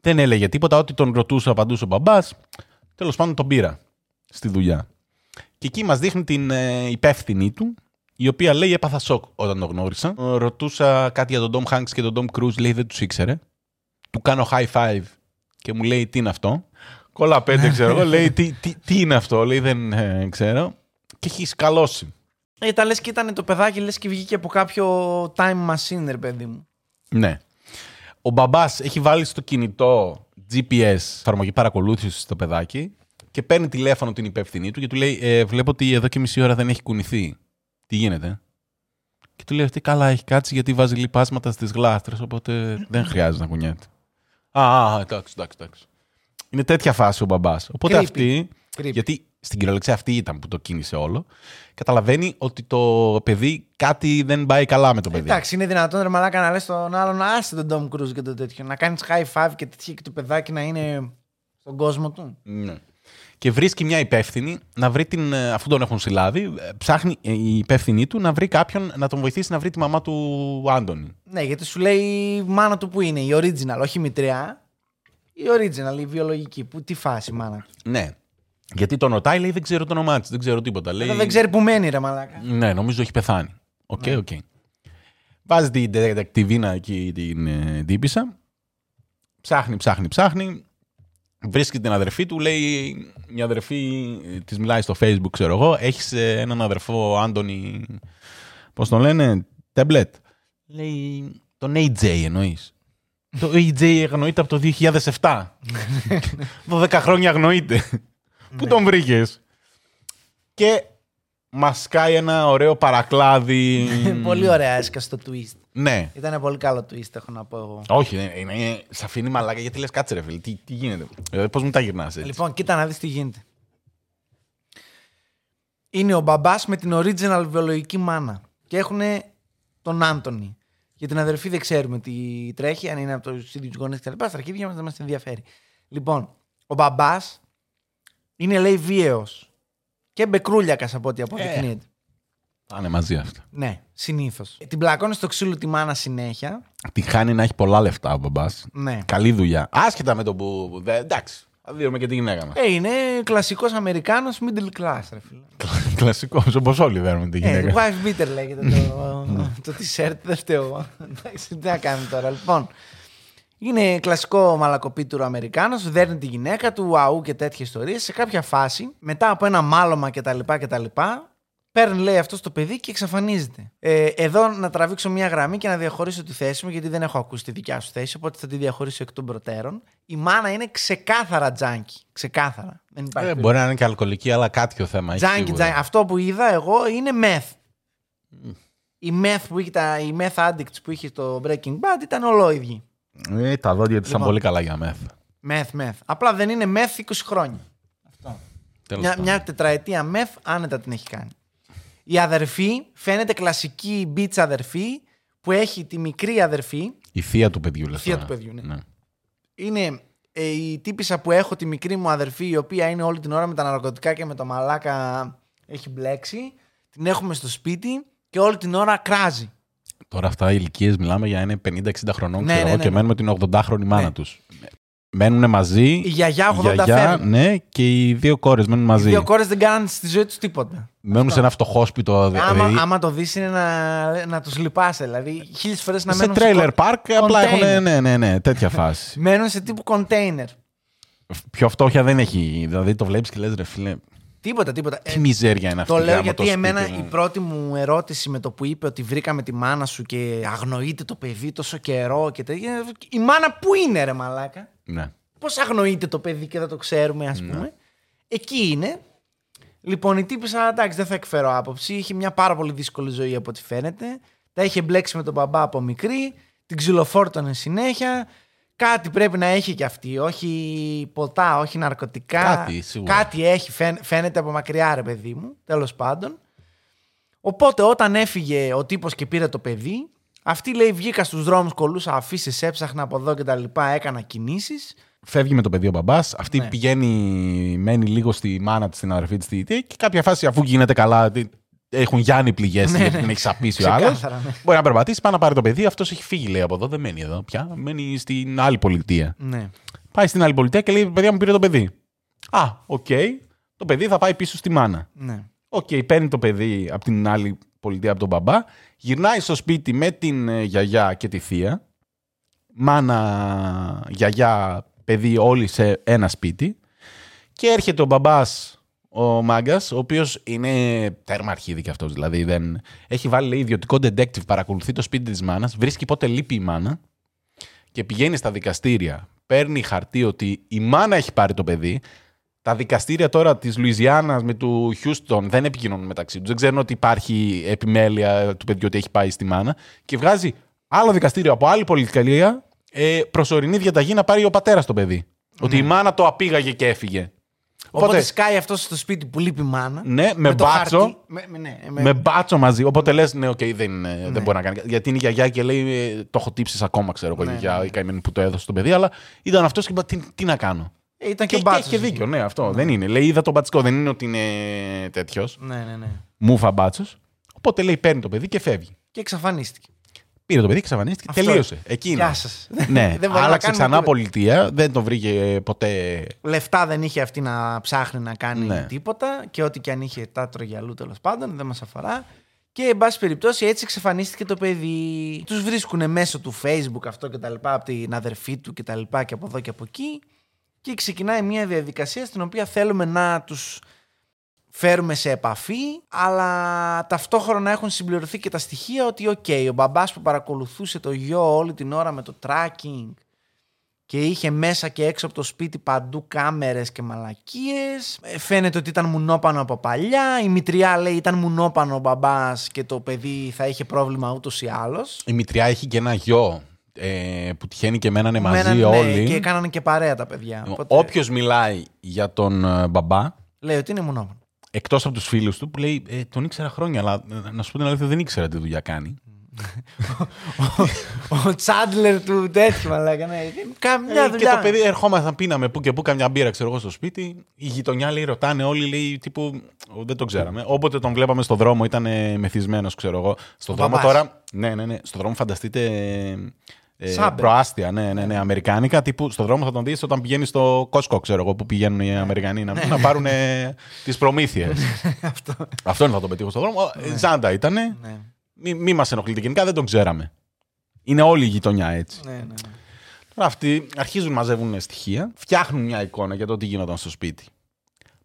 [SPEAKER 1] Δεν έλεγε τίποτα. Ό,τι τον ρωτούσε, απαντούσε ο μπαμπάς. Τέλος πάντων, τον πήρα στη δουλειά. Και εκεί μας δείχνει την ε, υπεύθυνή του, η οποία λέει: Έπαθα σοκ όταν τον γνώρισα. Ε, Ρωτούσα κάτι για τον Tom Hanks και τον Tom Cruise, λέει: Δεν τους ήξερε. Του κάνω high five και μου λέει: Τι είναι αυτό; Κόλλα πέντε, ξέρω εγώ. Λέει: τι, τι, τι είναι αυτό, λέει: Δεν ε, ξέρω. Και έχει σκαλώσει.
[SPEAKER 2] Ε, τα λες και ήταν το παιδάκι, λες και βγήκε από κάποιο time machine, ρε παιδί μου.
[SPEAKER 1] Ναι. Ο μπαμπάς έχει βάλει στο κινητό GPS, εφαρμογή παρακολούθησης στο παιδάκι, και παίρνει τηλέφωνο την υπεύθυνή του και του λέει: ε, Βλέπω ότι εδώ και μισή ώρα δεν έχει κουνηθεί. Τι γίνεται; Και του λέει αυτή καλά έχει κάτσει γιατί βάζει λιπάσματα στις γλάστρες, οπότε δεν χρειάζεται να κουνιέται. Α, α, εντάξει, εντάξει, εντάξει. Είναι τέτοια φάση ο μπαμπάς. Οπότε
[SPEAKER 2] Creepy.
[SPEAKER 1] αυτή,
[SPEAKER 2] Creepy.
[SPEAKER 1] γιατί στην κυριολεξία αυτή ήταν που το κίνησε όλο, καταλαβαίνει ότι το παιδί κάτι δεν πάει καλά με το παιδί.
[SPEAKER 2] Εντάξει, είναι δυνατόν ρε μαλάκα να λες τον άλλον άσε τον Tom Cruise και το τέτοιο. Να κάνεις high five και τέτοια και το παιδάκι να είναι στον κόσμο του.
[SPEAKER 1] Ναι. Και βρίσκει μια υπεύθυνη να βρει την. ε, αφού τον έχουν συλλάβει, ε, ψάχνει ε, η υπεύθυνή του να βρει κάποιον να τον βοηθήσει να βρει τη μαμά του Άντωνη.
[SPEAKER 2] Ναι, γιατί σου λέει η μάνα του που είναι, η original, όχι η μητριά. Η original, η βιολογική. Που, τι φάση, μάνα.
[SPEAKER 1] Ναι. Γιατί τον ρωτάει, λέει δεν ξέρω το όνομά της, δεν ξέρω τίποτα. Λέει,
[SPEAKER 2] Εδώ δεν ξέρει που μένει, ρε μαλάκα.
[SPEAKER 1] Ναι, νομίζω έχει πεθάνει. Οκ, οκ. Βάζει την ντετεκτιβίνα εκεί την ε, τύπισσα. Ψάχνει, ψάχνει, ψάχνει. Βρίσκει την αδερφή του, λέει μια αδερφή της μιλάει στο facebook, ξέρω εγώ. Έχεις έναν αδερφό, Άντονι. Πώς τον λένε, Τέμπλετ; Λέει τον AJ εννοείς. το AJ αγνοείται από το 2007. 12 χρόνια αγνοείται. Πού τον βρήκες; Και μα κάει ένα ωραίο παρακλάδι.
[SPEAKER 2] πολύ ωραία έσκα στο twist.
[SPEAKER 1] Ναι.
[SPEAKER 2] Ήταν πολύ καλό twist, έχω να πω εγώ.
[SPEAKER 1] Όχι, είναι, είναι, σε αφήνει μαλάκα γιατί λες κάτσε ρε φίλε. Τι, τι γίνεται; Ε, Πώς μου τα γυρνάς έτσι.
[SPEAKER 2] Λοιπόν, κοίτα να δεις τι γίνεται. Είναι ο μπαμπάς με την original βιολογική μάνα. Και έχουν τον Άντωνη. Για την αδερφή δεν ξέρουμε τι τρέχει, αν είναι από τους ίδιους γονείς κτλ. Στα αρχίδια μας δεν μας ενδιαφέρει. Λοιπόν, ο μπαμπάς είναι λέει βίαιος. Και μπεκρούλιακας από ό,τι αποδεικνύεται.
[SPEAKER 1] Πάνε μαζί αυτά.
[SPEAKER 2] Ναι, συνήθως. Την πλακώνει στο ξύλο τη μάνα συνέχεια.
[SPEAKER 1] Τη χάνει να έχει πολλά λεφτά ο μπαμπάς.
[SPEAKER 2] Ναι.
[SPEAKER 1] Καλή δουλειά. Άσχετα με το που. δε- εντάξει. Θα δίνουμε και τη γυναίκα μας.
[SPEAKER 2] Ε, είναι κλασικός Αμερικάνος middle class, ρε φίλε.
[SPEAKER 1] Κλασικός, όπως όλοι δέρνουμε τη
[SPEAKER 2] Ε,
[SPEAKER 1] γυναίκα.
[SPEAKER 2] wife beater λέγεται το, το t-shirt, δεν φταίω εγώ. Εντάξει, τι να κάνουμε τώρα. Λοιπόν, είναι κλασικό μαλακοπίτουρο Αμερικάνος, δέρνει τη γυναίκα του, αού και τέτοιες ιστορίες. Σε κάποια φάση, μετά από ένα μάλωμα κτλ. κτλ παίρνει, λέει, αυτό το παιδί και εξαφανίζεται. Ε, εδώ να τραβήξω μια γραμμή και να διαχωρίσω τη θέση μου, γιατί δεν έχω ακούσει τη δικιά σου θέση, οπότε θα τη διαχωρίσω εκ των προτέρων. Η μάνα είναι ξεκάθαρα τζάνκι. Ξεκάθαρα. Δεν υπάρχει
[SPEAKER 1] Ε, μπορεί να είναι και αλκοολική, αλλά κάποιο θέμα. έχει
[SPEAKER 2] Τζάνκι,
[SPEAKER 1] σίγουρα.
[SPEAKER 2] τζάνκι. Αυτό που είδα εγώ είναι meth. Η meth, που είχε, τα, η meth addicts που είχε στο Breaking Bad ήταν ολόιδιοι.
[SPEAKER 1] Ε, τα δόντια τη ήταν
[SPEAKER 2] Λοιπόν.
[SPEAKER 1] πολύ καλά για μεθ.
[SPEAKER 2] Meth, meth. Απλά δεν είναι meth 20 χρόνια. Αυτό.
[SPEAKER 1] Τέλος
[SPEAKER 2] Μια,
[SPEAKER 1] πάντων.
[SPEAKER 2] μια τετραετία meth άνετα την έχει κάνει. Η αδερφή φαίνεται κλασική beach αδερφή που έχει τη μικρή αδερφή.
[SPEAKER 1] Η θεία του παιδιού, λες
[SPEAKER 2] θεία
[SPEAKER 1] τώρα.
[SPEAKER 2] του παιδιού, ναι. Είναι ε, η τύπησα που έχω τη μικρή μου αδερφή η οποία είναι όλη την ώρα με τα ναρκωτικά και με το μαλάκα έχει μπλέξει. Την έχουμε στο σπίτι και όλη την ώρα κράζει.
[SPEAKER 1] Τώρα αυτά οι ηλικίες μιλάμε για είναι 50-60 χρονών
[SPEAKER 2] Ναι,
[SPEAKER 1] ξέρω
[SPEAKER 2] ναι,
[SPEAKER 1] εγώ,
[SPEAKER 2] ναι,
[SPEAKER 1] και
[SPEAKER 2] ναι.
[SPEAKER 1] μένουν με την 80χρονη μάνα
[SPEAKER 2] Ναι.
[SPEAKER 1] Τους. Μένουν μαζί.
[SPEAKER 2] Η γιαγιά 80
[SPEAKER 1] γιαγιά,
[SPEAKER 2] φεύγουν.
[SPEAKER 1] ναι, και οι δύο κόρες μένουν
[SPEAKER 2] Οι
[SPEAKER 1] μαζί.
[SPEAKER 2] δύο κόρες δεν κάνανε στη ζωή τους τίποτα.
[SPEAKER 1] Μένουν σε ένα φτωχόσπιτο.
[SPEAKER 2] Άμα,
[SPEAKER 1] δηλαδή,
[SPEAKER 2] άμα το δεις είναι να, να τους λυπάσαι. Δηλαδή, χίλιες φορές να
[SPEAKER 1] σε
[SPEAKER 2] μένουν
[SPEAKER 1] τρέιλερ
[SPEAKER 2] κο-
[SPEAKER 1] πάρκ, απλά
[SPEAKER 2] container.
[SPEAKER 1] έχουν. Ναι, ναι, ναι, τέτοια φάση.
[SPEAKER 2] Μένουν σε τύπου container.
[SPEAKER 1] Πιο φτώχεια δεν έχει. Δηλαδή το βλέπεις και λες, ρε φίλε,
[SPEAKER 2] Τίποτα, τίποτα.
[SPEAKER 1] τι
[SPEAKER 2] Ε,
[SPEAKER 1] μιζέρια είναι αυτή.
[SPEAKER 2] Το λέω
[SPEAKER 1] γάμο
[SPEAKER 2] γιατί
[SPEAKER 1] το
[SPEAKER 2] εμένα
[SPEAKER 1] σπίτι
[SPEAKER 2] η
[SPEAKER 1] μου.
[SPEAKER 2] πρώτη μου ερώτηση με το που είπε ότι βρήκαμε τη μάνα σου και αγνοείται το παιδί τόσο καιρό και τέτοια. Η μάνα που είναι, ρε Μαλάκα;
[SPEAKER 1] Ναι.
[SPEAKER 2] Πώς αγνοείται το παιδί και δεν το ξέρουμε, ας πούμε; Εκεί είναι. Λοιπόν, η τύπησα, εντάξει, δεν θα εκφέρω άποψη. Είχε μια πάρα πολύ δύσκολη ζωή από ό,τι φαίνεται. Τα είχε μπλέξει με τον μπαμπά από μικρή. Την ξυλοφόρτωνε συνέχεια. Κάτι πρέπει να έχει κι αυτή. Όχι ποτά, όχι ναρκωτικά.
[SPEAKER 1] Κάτι, σίγουρα.
[SPEAKER 2] Κάτι έχει. φαίν- Φαίνεται από μακριά, ρε παιδί μου. Τέλος πάντων. Οπότε όταν έφυγε ο τύπος και πήρε το παιδί, αυτή λέει βγήκα στους δρόμους, κολούσα αφήσει, έψαχνα από εδώ και τα λοιπά, έκανα κινήσεις.
[SPEAKER 1] Φεύγει με το παιδί ο μπαμπάς. Αυτή
[SPEAKER 2] Ναι.
[SPEAKER 1] πηγαίνει, μένει λίγο στη μάνα της, στην αδερφή της. Και κάποια φάση, αφού γίνεται καλά, τι- έχουν γιάνει πληγές
[SPEAKER 2] Ναι,
[SPEAKER 1] γιατί
[SPEAKER 2] ναι.
[SPEAKER 1] την έχει σαπίσει ο άλλος.
[SPEAKER 2] Ξεκάθαρα, ναι.
[SPEAKER 1] Μπορεί να περπατήσει, πάει να πάρει το παιδί. Αυτός έχει φύγει, λέει από εδώ. Δεν μένει εδώ πια. Μένει στην άλλη πολιτεία.
[SPEAKER 2] Ναι.
[SPEAKER 1] Πάει στην άλλη πολιτεία και λέει: Παιδιά μου πήρε το παιδί. Α, οκ. Το παιδί θα πάει πίσω στη μάνα.
[SPEAKER 2] Ναι.
[SPEAKER 1] Οκ, παίρνει το παιδί από την άλλη πολιτεία από τον μπαμπά. Γυρνάει στο σπίτι με την ε, γιαγιά και τη θεία. Μάνα, γιαγιά, παιδί όλοι σε ένα σπίτι. Και έρχεται ο μπαμπάς, ο μάγκας, ο οποίος είναι τέρμα αρχίδι κι αυτός. Δηλαδή δεν... έχει βάλει λέει, ιδιωτικό detective, παρακολουθεί το σπίτι της μάνας, βρίσκει πότε λείπει η μάνα και πηγαίνει στα δικαστήρια. Παίρνει χαρτί ότι η μάνα έχει πάρει το παιδί. Τα δικαστήρια τώρα της Λουιζιάννα με του Χιούστον δεν επικοινωνούν μεταξύ τους. Δεν ξέρουν ότι υπάρχει επιμέλεια του παιδιού ότι έχει πάει στη μάνα. Και βγάζει άλλο δικαστήριο από άλλη πολιτικαλία ε, προσωρινή διαταγή να πάρει ο πατέρας το παιδί. Ότι η μάνα το απήγαγε και έφυγε.
[SPEAKER 2] Οπότε, σκάει αυτός στο σπίτι που λείπει η μάνα.
[SPEAKER 1] Ναι, με,
[SPEAKER 2] το
[SPEAKER 1] μπάτσο.
[SPEAKER 2] χαρτί- Με, με, ναι, με,
[SPEAKER 1] Με μπάτσο μαζί. Οπότε λες, ναι, οκ, δεν, ε, δεν μπορεί να κάνει. κάτι. Γιατί είναι η γιαγιά και λέει, ε, το έχω τύψεις ακόμα, ξέρω εγώ, η
[SPEAKER 2] Ναι,
[SPEAKER 1] γιαγιά,
[SPEAKER 2] ναι.
[SPEAKER 1] η καημένη που το έδωσε το παιδί. Αλλά ήταν αυτός και είπα, τι, τι να κάνω.
[SPEAKER 2] Ε, ήταν και,
[SPEAKER 1] Και,
[SPEAKER 2] ο
[SPEAKER 1] και
[SPEAKER 2] μπάτσος
[SPEAKER 1] έχει και
[SPEAKER 2] εκεί.
[SPEAKER 1] δίκιο, ναι, αυτό. Δεν είναι. Λέει, είδα το μπατσικό, δεν είναι ότι είναι τέτοιος.
[SPEAKER 2] Ναι, ναι, ναι.
[SPEAKER 1] Μούφα μπάτσος. Οπότε λέει, παίρνει το παιδί και φεύγει.
[SPEAKER 2] Και εξαφανίστηκε.
[SPEAKER 1] Πήρε το παιδί και εξαφανίστηκε.
[SPEAKER 2] Αυτό.
[SPEAKER 1] Τελείωσε. Εκεί είναι.
[SPEAKER 2] Γεια σας.
[SPEAKER 1] Ναι,
[SPEAKER 2] Δεν μπορεί να
[SPEAKER 1] άλλαξε
[SPEAKER 2] κάνει
[SPEAKER 1] ξανά
[SPEAKER 2] τίποτα.
[SPEAKER 1] πολιτεία, δεν τον βρήκε ποτέ.
[SPEAKER 2] Λεφτά δεν είχε αυτή να ψάχνει να κάνει
[SPEAKER 1] Ναι.
[SPEAKER 2] τίποτα και ό,τι και αν είχε τα τρογιαλού τέλος πάντων, δεν μας αφορά. Και εν πάση περιπτώσει έτσι εξαφανίστηκε το παιδί. Τους βρίσκουν μέσω του Facebook αυτό και τα λοιπά, από την αδερφή του και τα λοιπά και από εδώ και από εκεί. Και ξεκινάει μια διαδικασία στην οποία θέλουμε να τους φέρουμε σε επαφή, αλλά ταυτόχρονα έχουν συμπληρωθεί και τα στοιχεία ότι οκ, ο μπαμπάς που παρακολουθούσε το γιο όλη την ώρα με το tracking και είχε μέσα και έξω από το σπίτι παντού κάμερες και μαλακίες. Ε, Φαίνεται ότι ήταν μουνόπανο από παλιά. Η μητριά λέει ήταν μουνόπανο ο μπαμπάς και το παιδί θα είχε πρόβλημα ούτως ή άλλως.
[SPEAKER 1] Η μητριά έχει και ένα γιο ε, που τυχαίνει και μένανε μαζί
[SPEAKER 2] Μέναν, ναι,
[SPEAKER 1] όλοι.
[SPEAKER 2] και έκαναν και παρέα τα παιδιά. Οπότε
[SPEAKER 1] Όποιος μιλάει για τον ε, μπαμπά,
[SPEAKER 2] Λέει ότι είναι μουνόπανο.
[SPEAKER 1] Εκτός από τους φίλους του, που λέει ε, τον ήξερα χρόνια, αλλά ε, να σου πω την αλήθεια δεν ήξερα τι δουλειά κάνει.
[SPEAKER 2] ο Τσάντλερ του τέτοιου, μαλάκα. Ναι. Καμιά
[SPEAKER 1] Ε, και
[SPEAKER 2] δουλειά.
[SPEAKER 1] το παιδί ερχόμασταν, πίναμε που και που καμιά μπύρα, ξέρω εγώ, στο σπίτι. Η γειτονιά λέει, ρωτάνε όλοι, λέει, τύπου. Δεν το ξέραμε. Όποτε τον βλέπαμε στο δρόμο, ήταν μεθυσμένος, ξέρω εγώ. Στο
[SPEAKER 2] Ο
[SPEAKER 1] δρόμο
[SPEAKER 2] μπαμπάς.
[SPEAKER 1] τώρα. Ναι, ναι, ναι. Στο δρόμο φανταστείτε. Ε,
[SPEAKER 2] Σάμπερ.
[SPEAKER 1] προάστια, ναι, ναι, ναι, αμερικάνικα. Τύπου στο δρόμο θα τον δεις όταν πηγαίνεις στο Κόσκο, ξέρω εγώ, που πηγαίνουν οι Αμερικανοί να, να πάρουν τις προμήθειες.
[SPEAKER 2] Αυτό.
[SPEAKER 1] Αυτόν θα τον πετύχω στο δρόμο. Ε, Ζάντα ήτανε.
[SPEAKER 2] Ναι.
[SPEAKER 1] Μη, μη μας ενοχλείτε γενικά, δεν τον ξέραμε. Είναι όλη η γειτονιά έτσι.
[SPEAKER 2] Ναι, ναι, ναι.
[SPEAKER 1] Τώρα αυτοί αρχίζουν να μαζεύουν στοιχεία, φτιάχνουν μια εικόνα για το τι γινόταν στο σπίτι.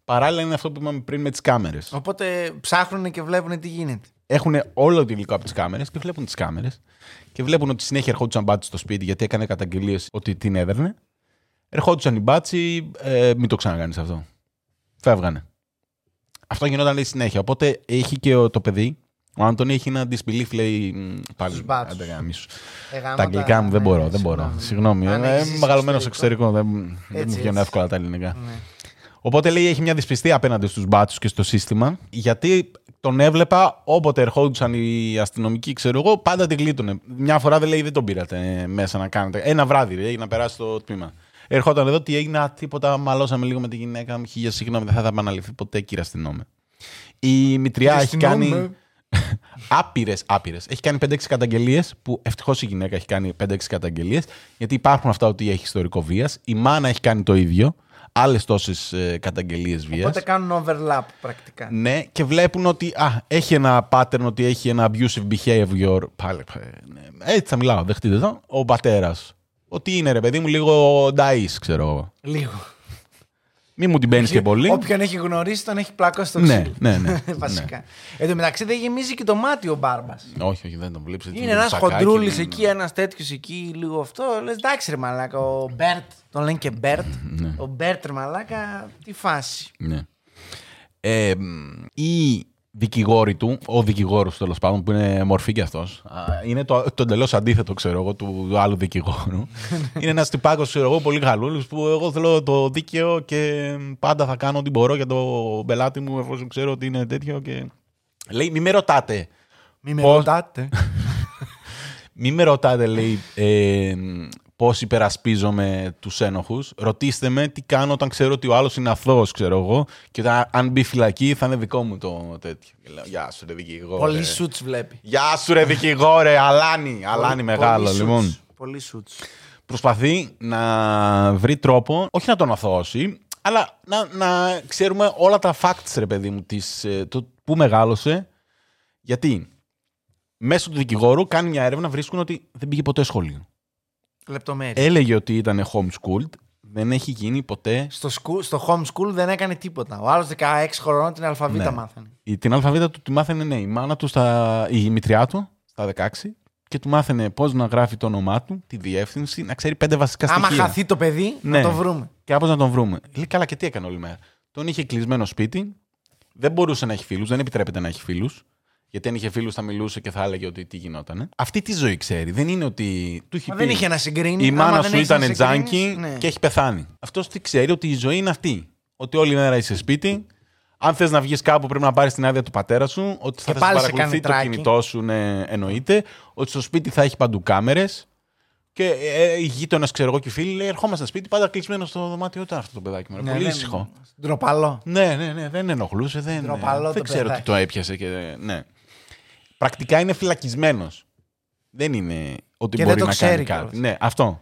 [SPEAKER 1] Παράλληλα είναι αυτό που είπαμε πριν με τις κάμερες.
[SPEAKER 2] Οπότε ψάχνουν και βλέπουν τι γίνεται.
[SPEAKER 1] Έχουν όλο το υλικό από τις κάμερες και βλέπουν τις κάμερες και βλέπουν ότι συνέχεια ερχόντουσαν μπάτσι στο σπίτι γιατί έκανε καταγγελίες ότι την έδερνε. Ερχόντουσαν οι μπάτσι, ε, μην το ξανακάνεις αυτό. Φεύγανε. Αυτό γινόταν λέει συνέχεια. Οπότε έχει και ο- το παιδί, ο Άντωνη έχει ένα disbelief, λέει. μ, Πάλι.
[SPEAKER 2] Στους μπάτσους.
[SPEAKER 1] άντε γαμίσου.
[SPEAKER 2] Ε, γάματα,
[SPEAKER 1] Τα αγγλικά μου δεν
[SPEAKER 2] ναι,
[SPEAKER 1] μπορώ,
[SPEAKER 2] ναι,
[SPEAKER 1] δεν μπορώ.
[SPEAKER 2] συγγνώμη.
[SPEAKER 1] Συγγνώμη.
[SPEAKER 2] Αν
[SPEAKER 1] Ε,
[SPEAKER 2] έχεις
[SPEAKER 1] Είμαι
[SPEAKER 2] ζήσει
[SPEAKER 1] μεγαλωμένος στο
[SPEAKER 2] εξωτερικό.
[SPEAKER 1] εξωτερικό. Δεν, δεν
[SPEAKER 2] Έτσι,
[SPEAKER 1] μου βγαίνουν
[SPEAKER 2] έτσι.
[SPEAKER 1] εύκολα τα ελληνικά.
[SPEAKER 2] Ναι.
[SPEAKER 1] Οπότε λέει έχει μια δυσπιστία απέναντι στους μπάτσους και στο σύστημα γιατί τον έβλεπα όποτε ερχόντουσαν οι αστυνομικοί, ξέρω εγώ, πάντα την γλίτωνε. Μια φορά δεν λέει δεν τον πήρατε ε, μέσα να κάνετε. Ένα βράδυ λέει να περάσει το τμήμα. Ερχόταν εδώ, τι έγινε, α, τίποτα, μαλώσαμε λίγο με τη γυναίκα μου. Χίλια συγγνώμη, δεν θα τα επαναληφθεί ποτέ, κύριε αστυνόμε. Η μητριά έχει
[SPEAKER 2] Αστυνόμε.
[SPEAKER 1] κάνει άπειρες, άπειρες. Έχει κάνει 5-6 καταγγελίες, που ευτυχώς η γυναίκα έχει κάνει 5-6 καταγγελίες, γιατί υπάρχουν αυτά ότι έχει ιστορικό βίας. Η μάνα έχει κάνει το ίδιο. Άλλες τόσες ε, καταγγελίες βίας.
[SPEAKER 2] Οπότε κάνουν overlap πρακτικά.
[SPEAKER 1] Ναι, και βλέπουν ότι α, έχει ένα pattern, ότι έχει ένα abusive behavior. Πάλι, ε, ναι, έτσι θα μιλάω, δεχτείτε εδώ. Ο πατέρας. Ότι είναι ρε παιδί μου λίγο νταΐς, ξέρω εγώ.
[SPEAKER 2] Λίγο.
[SPEAKER 1] Μη μου την παίρνεις και πολύ.
[SPEAKER 2] Όποιον έχει γνωρίσει τον έχει πλακώσει στο
[SPEAKER 1] Ναι,
[SPEAKER 2] ξύλο.
[SPEAKER 1] ναι, ναι,
[SPEAKER 2] Βασικά. Εν τω μεταξύ δεν γεμίζει και το μάτι ο μπάρμπας.
[SPEAKER 1] Όχι, όχι, δεν τον βλέπεις.
[SPEAKER 2] Είναι ένας χοντρούλης εκεί, ένας τέτοιος εκεί, λίγο αυτό. Λες εντάξει, ρε Μαλάκα. Ο Μπέρτ. Τον λένε και Μπέρτ.
[SPEAKER 1] Ναι.
[SPEAKER 2] Ο Μπέρτ, ρε Μαλάκα, τι φάση.
[SPEAKER 1] Ναι. Ε, μ, η δικηγόρη του, ο δικηγόρος τέλος πάντων, που είναι μορφή κι αυτός, είναι το, το εντελώς αντίθετο, ξέρω εγώ, του άλλου δικηγόρου. είναι ένας τυπάκος, ξέρω εγώ, πολύ γαλούλη, που εγώ θέλω το δίκαιο και πάντα θα κάνω ό,τι μπορώ για το πελάτη μου, εφόσον ξέρω ότι είναι τέτοιο. Και... Λέει, μη με ρωτάτε.
[SPEAKER 2] Μη με
[SPEAKER 1] Πώς-
[SPEAKER 2] ρωτάτε.
[SPEAKER 1] Μη με ρωτάτε, λέει, ε, πώς υπερασπίζομαι τους ένοχους. Ρωτήστε με τι κάνω όταν ξέρω ότι ο άλλος είναι αθώος, ξέρω εγώ. Και όταν, αν μπει φυλακή θα είναι δικό μου το τέτοιο. Και λέω, Γεια σου, ρε δικηγόρε.
[SPEAKER 2] Πολύ σουτς βλέπει.
[SPEAKER 1] Γεια σου, ρε δικηγόρε. Αλάνι, αλάνι
[SPEAKER 2] Πολύ-
[SPEAKER 1] μεγάλο,
[SPEAKER 2] πολύ
[SPEAKER 1] λοιπόν.
[SPEAKER 2] σουτς. Πολύ σουτς.
[SPEAKER 1] Προσπαθεί να βρει τρόπο, όχι να τον αθωώσει, αλλά να, να ξέρουμε όλα τα facts, ρε παιδί μου, της, ε, το πού μεγάλωσε. Γιατί; Μέσω του δικηγόρου κάνει μια έρευνα, βρίσκουν ότι δεν πήγε ποτέ σχολείο.
[SPEAKER 2] Λεπτομέρειες.
[SPEAKER 1] Έλεγε ότι ήταν homeschooled, δεν έχει γίνει ποτέ.
[SPEAKER 2] Στο, σκου- στο home school δεν έκανε τίποτα. Ο άλλος 16 χρονών την αλφαβήτα
[SPEAKER 1] Ναι.
[SPEAKER 2] μάθανε.
[SPEAKER 1] Η- Την αλφαβήτα του τη μάθαινε ναι, η μάνα του, στα, η μητριά του στα 16 και του μάθαινε πώς να γράφει το όνομά του, τη διεύθυνση, να ξέρει πέντε βασικά
[SPEAKER 2] Άμα
[SPEAKER 1] στοιχεία.
[SPEAKER 2] χαθεί το παιδί,
[SPEAKER 1] Ναι.
[SPEAKER 2] να το βρούμε.
[SPEAKER 1] Και πώ να τον βρούμε. Λέει καλά και τι έκανε όλη μέρα. Τον είχε κλεισμένο σπίτι, δεν μπορούσε να έχει φίλους, δεν επιτρέπεται να έχει φίλους. Γιατί αν είχε φίλους θα μιλούσε και θα έλεγε ότι τι γινότανε. Αυτή τη ζωή ξέρει. Δεν είναι ότι. Του έχει
[SPEAKER 2] Μα
[SPEAKER 1] πει,
[SPEAKER 2] δεν είχε να συγκρίνει.
[SPEAKER 1] Η
[SPEAKER 2] Άμα
[SPEAKER 1] μάνα
[SPEAKER 2] δεν
[SPEAKER 1] σου
[SPEAKER 2] έχεις να
[SPEAKER 1] ήταν
[SPEAKER 2] συγκρίνεις,
[SPEAKER 1] τζάνκι
[SPEAKER 2] ναι.
[SPEAKER 1] και έχει πεθάνει. Αυτός τι ξέρει ότι η ζωή είναι αυτή. Ότι όλη μέρα είσαι σπίτι. Αν θες να βγεις κάπου, πρέπει να πάρεις την άδεια του πατέρα σου. Ότι θα,
[SPEAKER 2] Και
[SPEAKER 1] θα σε
[SPEAKER 2] πάλι σε
[SPEAKER 1] παρακολουθεί
[SPEAKER 2] κάνει
[SPEAKER 1] το
[SPEAKER 2] τράκι.
[SPEAKER 1] κινητό σου, ναι, εννοείται. Ότι στο σπίτι θα έχει παντού κάμερες. Και ε, οι γείτονες, ξέρω εγώ και οι φίλοι, λέει: Ερχόμαστε σπίτι, πάντα κλεισμένος στο δωμάτιό του αυτό το παιδάκι μου.
[SPEAKER 2] Ναι,
[SPEAKER 1] πολύ
[SPEAKER 2] δεν-
[SPEAKER 1] ήσυχο.
[SPEAKER 2] Ντροπαλό.
[SPEAKER 1] Ναι, ναι, ναι, δεν ενοχλούσε. Δεν,
[SPEAKER 2] Ντροπαλό
[SPEAKER 1] δεν
[SPEAKER 2] το
[SPEAKER 1] ξέρω τι
[SPEAKER 2] παιδάκι.
[SPEAKER 1] το έπιασε. Και, ναι. Πρακτικά είναι φυλακισμένος. Δεν είναι ότι
[SPEAKER 2] Και δεν
[SPEAKER 1] μπορεί
[SPEAKER 2] το
[SPEAKER 1] να
[SPEAKER 2] ξέρει
[SPEAKER 1] κάνει κάτι.
[SPEAKER 2] κιόλας.
[SPEAKER 1] Ναι, αυτό.